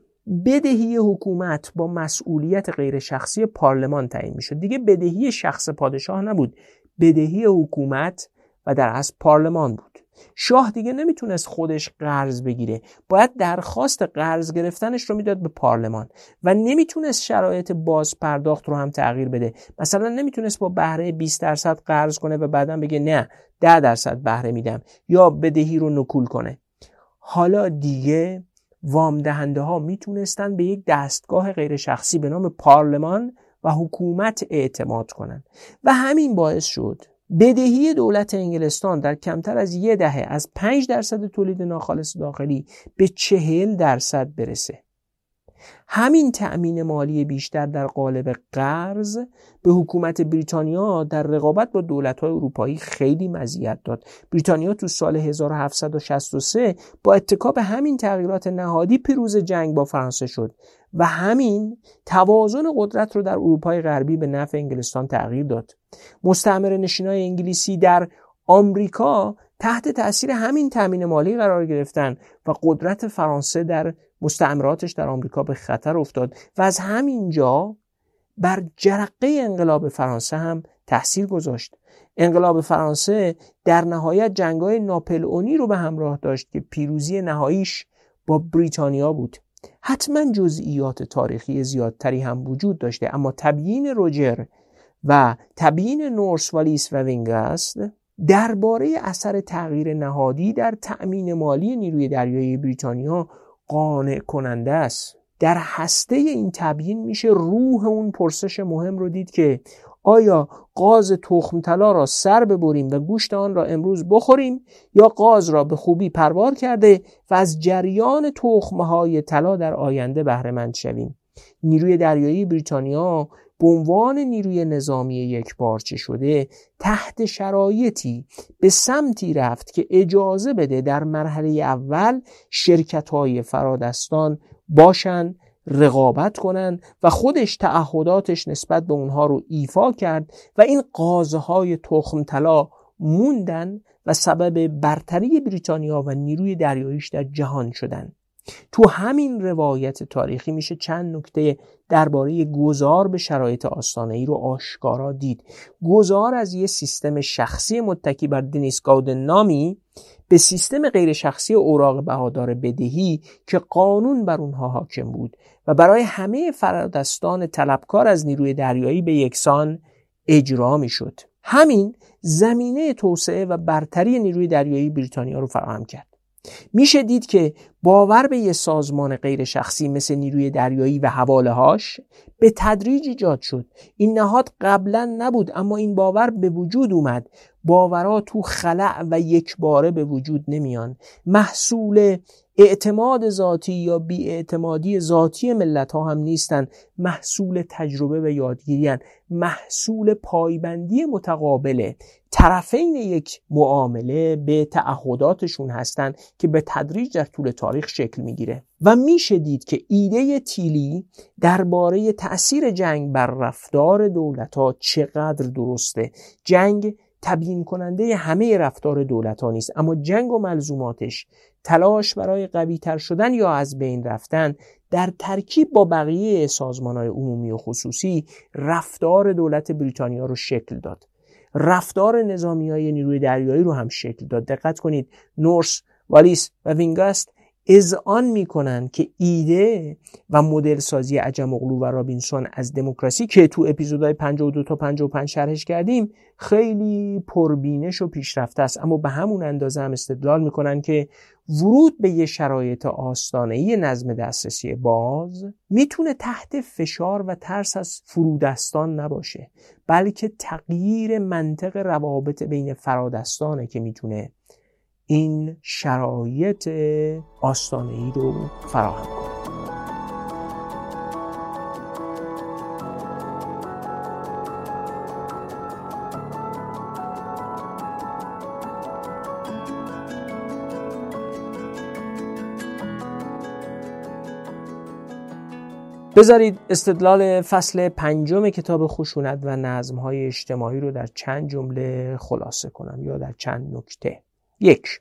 بدهی حکومت با مسئولیت غیر شخصی پارلمان تعیین می‌شد. دیگه بدهی شخص پادشاه نبود. بدهی حکومت و در اصل پارلمان بود. شاه دیگه نمی‌تونست خودش قرض بگیره. باید درخواست قرض گرفتنش رو می‌داد به پارلمان و نمی‌تونست شرایط باز پرداخت رو هم تغییر بده. مثلا نمی‌تونست با بهره 20 درصد قرض کنه و بعدا بگه نه 10 درصد بهره میدم یا بدهی رو نکول کنه. حالا دیگه وام دهنده ها می‌تونستن به یک دستگاه غیر شخصی به نام پارلمان و حکومت اعتماد کنند و همین باعث شد بدهی دولت انگلستان در کمتر از یه دهه از 5 درصد تولید ناخالص داخلی به 40 درصد برسه. همین تأمین مالی بیشتر در قالب قرض به حکومت بریتانیا در رقابت با دولت‌های اروپایی خیلی مزیت داد. بریتانیا تو سال 1763 با اتکاب همین تغییرات نهادی پیروز جنگ با فرانسه شد و همین توازن قدرت رو در اروپای غربی به نفع انگلستان تغییر داد. مستعمر نشینای انگلیسی در آمریکا تحت تاثیر همین تامین مالی قرار گرفتن و قدرت فرانسه در مستعمراتش در آمریکا به خطر افتاد و از همین جا بر جرقه انقلاب فرانسه هم تاثیر گذاشت. انقلاب فرانسه در نهایت جنگای ناپلئونی رو به همراه داشت که پیروزی نهاییش با بریتانیا بود. حتما جزئیات تاریخی زیادتری هم وجود داشته اما تبیین روجر و تبیین نورس والیس و وینگست درباره اثر تغییر نهادی در تأمین مالی نیروی دریایی بریتانیا قانع کننده است. در هسته این تبیین میشه روح اون پرسش مهم رو دید که آیا قاز تخم طلا را سر ببریم و گوشت آن را امروز بخوریم یا قاز را به خوبی پروار کرده و از جریان تخمهای طلا در آینده بهره مند شویم؟ نیروی دریایی بریتانیا به عنوان نیروی نظامی یک بارچه شده تحت شرایطی به سمتی رفت که اجازه بده در مرحله اول شرکت های فرادستان باشند رقابت کنند و خودش تعهداتش نسبت به اونها رو ایفا کرد و این قازهای تخم طلا موندن و سبب برتری بریتانیا و نیروی دریاییش در جهان شدند. تو همین روایت تاریخی میشه چند نکته درباره گذار به شرایط آستانه ای رو آشکارا دید. گذار از یه سیستم شخصی متکی بر دنیس گاودن نامی به سیستم غیر شخصی اوراق بهادار بدهی که قانون بر اونها حاکم بود و برای همه فرادستان طلبکار از نیروی دریایی به یکسان اجرا می‌شد. همین زمینه توسعه و برتری نیروی دریایی بریتانیا رو فراهم کرد. میشه دید که باور به یه سازمان غیر شخصی مثل نیروی دریایی و حواله هاش به تدریج ایجاد شد. این نهاد قبلا نبود اما این باور به وجود اومد. باورها تو خلع و یک باره به وجود نمیان. محصول اعتماد ذاتی یا بیاعتمادی ذاتی ملت ها هم نیستن. محصول تجربه و یادگیری محصول پایبندی متقابله طرفین یک معامله به تعهداتشون هستند که به تدریج در طول تاریخ شکل می‌گیره. و میشه دید که ایده تیلی درباره تأثیر جنگ بر رفتار دولت ها چقدر درسته. جنگ تبیین کننده همه رفتار دولت ها نیست اما جنگ و ملزوماتش تلاش برای قوی تر شدن یا از بین رفتن در ترکیب با بقیه سازمان های عمومی و خصوصی رفتار دولت بریتانیا رو شکل داد. رفتار نظامی های نیروی دریایی رو هم شکل داد. دقت کنید نورس والیس و وینگاست اذعان می‌کنن که ایده و مدل سازی عجم اغلو و رابینسون از دموکراسی که تو اپیزودهای 52 تا 55 شرحش کردیم خیلی پربینش و پیشرفته است. اما به همون اندازه هم استدلال می‌کنن که ورود به یه شرایط آستانه نظم دسترسی باز می‌تونه تحت فشار و ترس از فرودستان نباشه بلکه تغییر منطق روابط بین فرادستانه که می‌تونه این شرایط آستانه ای رو فراهم کنه بذارید استدلال فصل پنجم کتاب خشونت و نظمهای اجتماعی رو در چند جمله خلاصه کنم یا در چند نکته. یک.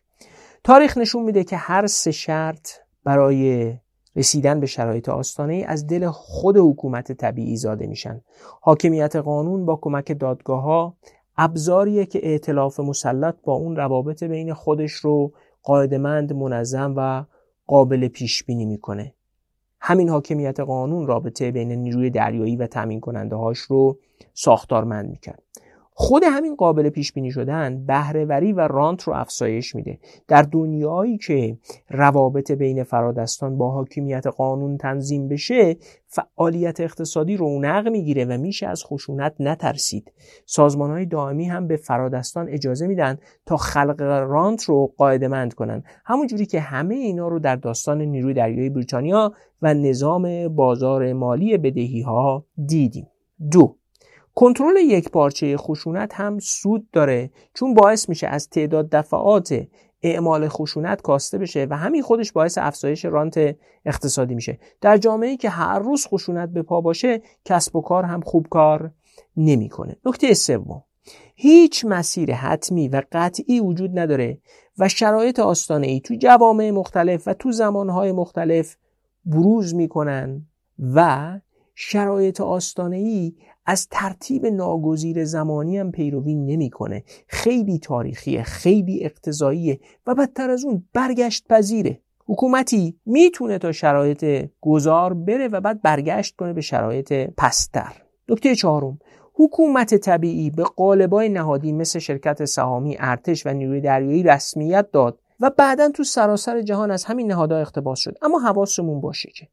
تاریخ نشون میده که هر سه شرط برای رسیدن به شرایط آستانه از دل خود حکومت طبیعی زاده میشن. حاکمیت قانون با کمک دادگاه ها ابزاریه که ائتلاف مسلط با اون روابط بین خودش رو قاعدمند منظم و قابل پیش بینی می‌کنه. همین حاکمیت قانون رابطه بین نیروی دریایی و تامین کننده هاش رو ساختارمند می‌کرد. خود همین قابل پیش بینی شدن بهرهوری و رانت رو افزایش میده. در دنیایی که روابط بین فرادستان با حاکمیت قانون تنظیم بشه فعالیت اقتصادی رونق می‌گیره و میشه از خشونت نترسید. سازمان های دائمی هم به فرادستان اجازه میدن تا خلق رانت رو قاعدمند کنن. همون جوری که همه اینا رو در داستان نیروی دریایی بریتانیا و نظام بازار مالی بدهی ها دیدیم. دو کنترل یک پارچه خشونت هم سود داره چون باعث میشه از تعداد دفعات اعمال خشونت کاسته بشه و همین خودش باعث افزایش رانت اقتصادی میشه. در جامعه که هر روز خشونت به پا باشه کسب و کار هم خوب کار نمی‌کنه. نکته سوم. هیچ مسیر حتمی و قطعی وجود نداره و شرایط آستانه ای تو جوامع مختلف و تو زمانهای مختلف بروز می‌کنن و شرایط آستانه ای از ترتیب ناگزیر زمانی هم پیروی نمی‌کنه. خیلی تاریخیه خیلی اقتضاییه و بدتر از اون برگشت پذیره. حکومتی می‌تونه تا شرایط گذار بره و بعد برگشت کنه به شرایط پستر. نکته چهارم حکومت طبیعی به قالبای نهادی مثل شرکت سهامی ارتش و نیروی دریایی رسمیت داد و بعدا تو سراسر جهان از همین نهادها اقتباس شد. اما حواسمون باشه که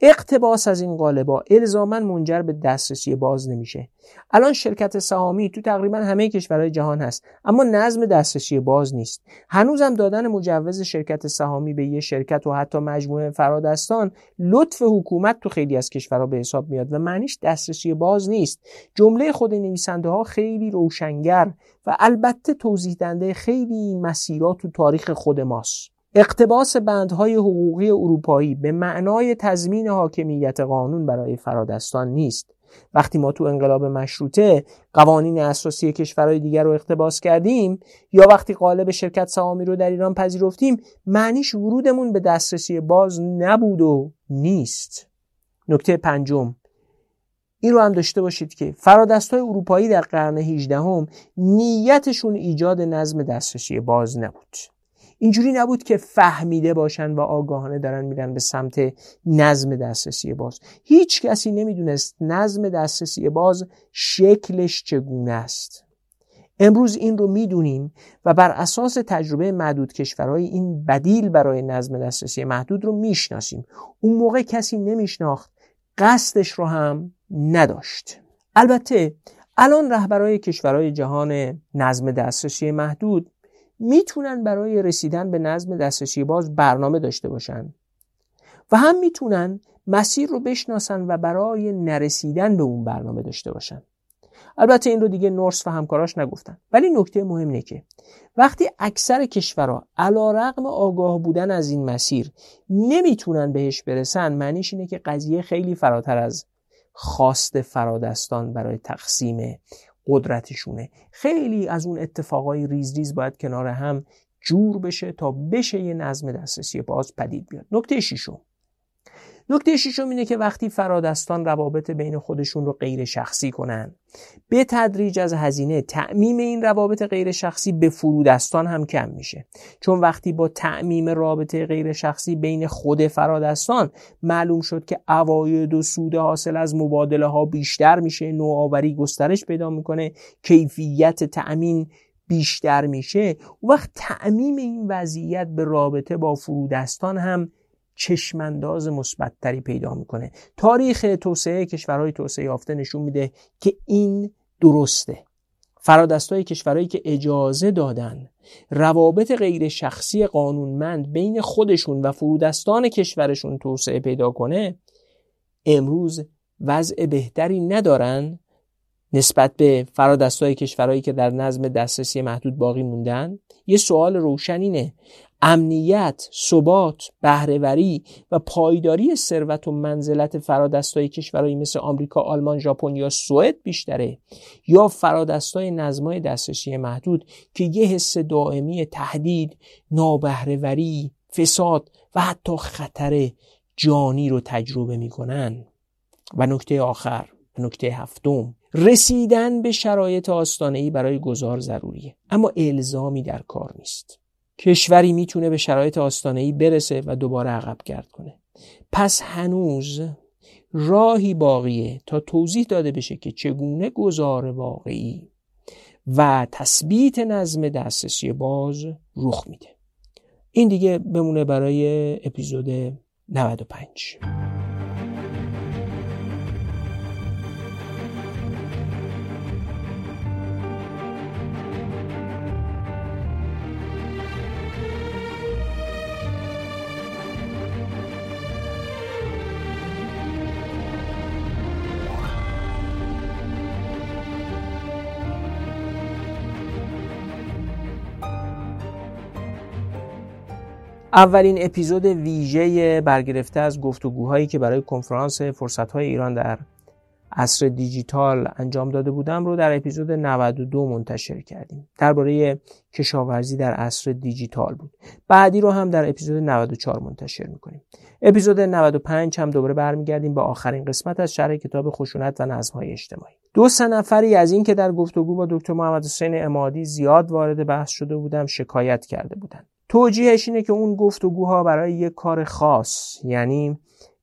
اقتباس از این قالبا الزاما منجر به دسترسی باز نمیشه. الان شرکت سهامی تو تقریبا همه کشورهای جهان هست اما نظم دسترسی باز نیست. هنوزم دادن مجوز شرکت سهامی به یه شرکت و حتی مجموعه فرادستان لطف حکومت تو خیلی از کشورها به حساب میاد و معنیش دسترسی باز نیست. جمله خود نویسنده ها خیلی روشنگر و البته توضیح دنده خیلی مسیرات تو تاریخ خود ماست. اقتباس بندهای حقوقی اروپایی به معنای تضمین حاکمیت قانون برای فرادستان نیست. وقتی ما تو انقلاب مشروطه قوانین اساسی کشورهای دیگر رو اقتباس کردیم یا وقتی قالب شرکت سهامی رو در ایران پذیرفتیم معنیش ورودمون به دسترسی باز نبود و نیست. نکته پنجم. این رو هم داشته باشید که فرادستای اروپایی در قرن 18 هم نیتشون ایجاد نظم دسترسی باز نبود. اینجوری نبود که فهمیده باشن و آگاهانه دارن میرن به سمت نظم دسترسی باز. هیچ کسی نمی‌دونست نظم دسترسی باز شکلش چگونه است. امروز این رو می‌دونیم و بر اساس تجربه محدود کشورهای این بدیل برای نظم دسترسی محدود رو می‌شناسیم. اون موقع کسی نمیشناخت قصدش رو هم نداشت. البته الان رهبرای کشورهای جهان نظم دسترسی محدود می‌تونن برای رسیدن به نظم دسترسی باز برنامه داشته باشن و هم می‌تونن مسیر رو بشناسن و برای نرسیدن به اون برنامه داشته باشن. البته این رو دیگه نورس و همکاراش نگفتن. ولی نکته مهم اینه که وقتی اکثر کشورها علا رقم آگاه بودن از این مسیر نمی‌تونن بهش برسن معنیش اینه که قضیه خیلی فراتر از خواست فرادستان برای تقسیم قدرتشونه. خیلی از اون اتفاقای ریز ریز باید کنار هم جور بشه تا بشه یه نظم دسترسی باز پدید بیاد. نکته شیشم نکته شیشم اینه که وقتی فرادستان روابط بین خودشون رو غیر شخصی کنن به تدریج از هزینه تعمیم این روابط غیر شخصی به فرودستان هم کم میشه. چون وقتی با تعمیم رابطه غیر شخصی بین خود فرادستان معلوم شد که عواید و سود حاصل از مبادله ها بیشتر میشه نوآوری گسترش پیدا می‌کنه کیفیت تأمین بیشتر میشه و وقت تعمیم این وضعیت به رابطه با فرودستان هم چشمانداز مثبتتری پیدا می‌کنه. تاریخ توسعه کشورهای توسعه یافته نشون میده که این درسته. فرادستای کشورهایی که اجازه دادن روابط غیر شخصی قانونمند بین خودشون و فرودستان کشورشون توسعه پیدا کنه امروز وضع بهتری ندارن نسبت به فرادستای کشورهایی که در نظم دسترسی محدود باقی موندن یه سوال روشن اینه. امنیت، ثبات، بهرهوری و پایداری ثروت و منزلت فرادستای کشورهایی مثل آمریکا، آلمان، ژاپن یا سوئد بیشتره یا فرادستای نظمای دسترسی محدود که یه حس دائمی تهدید، نابهرهوری، فساد و حتی خطر جانی رو تجربه می‌کنن. و نکته آخر نکته هفتم. رسیدن به شرایط آستانه برای گذار ضروریه. اما الزامی در کار نیست. کشوری می‌تونه به شرایط آستانه برسه و دوباره عقب گرد کنه. پس هنوز راهی باقیه تا توضیح داده بشه که چگونه گذار واقعی و تثبیت نظم دسترسی باز رخ میده. این دیگه بمونه برای اپیزود 95 اولین اپیزود ویژه برگرفته از گفتگوهایی که برای کنفرانس فرصتهای ایران در عصر دیجیتال انجام داده بودم رو در اپیزود 92 منتشر کردیم. درباره کشاورزی در عصر دیجیتال بود. بعدی رو هم در اپیزود 94 منتشر می‌کنیم. اپیزود 95 هم دوباره برمیگردیم به آخرین قسمت از شرح کتاب خشونت و نظمهای اجتماعی. دو سه نفری از این که در گفتگو با دکتر محمد حسین امادی زیاد وارد بحث شده بودم شکایت کرده بودند. توجیهش اینه که اون گفتگوها برای یک کار خاص یعنی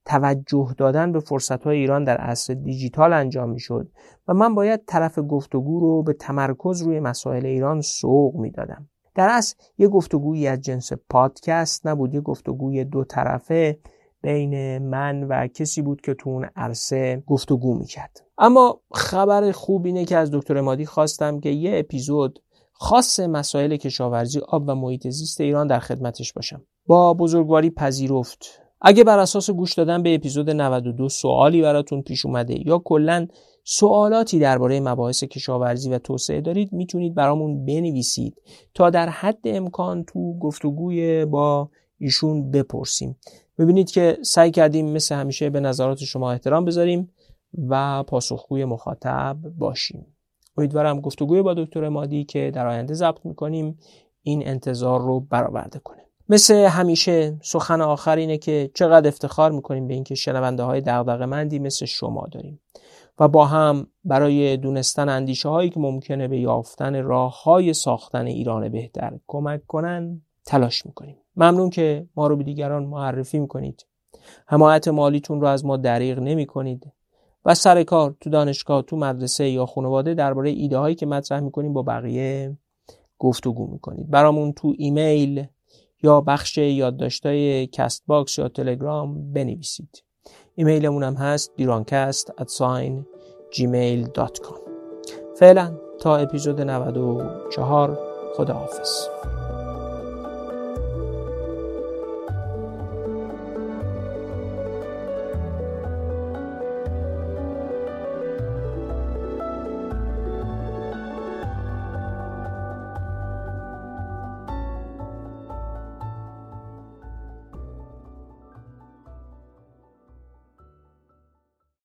توجه دادن به فرصت های ایران در عصر دیجیتال انجام می‌شد و من باید طرف گفتگو رو به تمرکز روی مسائل ایران سوق می‌دادم. در اصل یه گفتگویی از جنس پادکست نبود یه گفتگوی دو طرفه بین من و کسی بود که تو اون عرصه گفتگو می‌کرد. اما خبر خوب اینه که از دکتر مادی خواستم که یه اپیزود خاص مسائل کشاورزی آب و محیط زیست ایران در خدمتش باشم. با بزرگواری پذیرفت. اگه بر اساس گوش دادن به اپیزود 92 سوالی براتون پیش اومده یا کلا سوالاتی درباره مباحث کشاورزی و توسعه دارید می‌تونید برامون بنویسید تا در حد امکان تو گفتگوی با ایشون بپرسیم. ببینید که سعی کردیم مثل همیشه به نظرات شما احترام بذاریم و پاسخگوی مخاطب باشیم. امیدوارم گفتگوی با دکتر مادی که در آینده ضبط می‌کنیم این انتظار رو برآورده کنه. مثل همیشه سخن آخر اینه که چقدر افتخار می‌کنیم به اینکه شنونده های دغدغه مندی مثل شما داریم و با هم برای دونستن اندیشه هایی که ممکنه به یافتن راه های ساختن ایران بهتر کمک کنن تلاش می‌کنیم. ممنون که ما رو به دیگران معرفی می‌کنید. حمایت مالیتون رو از ما دریغ نمی کنید و سر کار تو دانشگاه تو مدرسه یا خانواده درباره ایده هایی که مطرح می‌کنیم با بقیه گفتگو می‌کنید. برامون تو ایمیل یا بخش یادداشتای Castbox یا تلگرام بنویسید. ایمیلمون هم هست بیرانکست at sign gmail.com فعلا تا اپیزود 94 خداحافظ.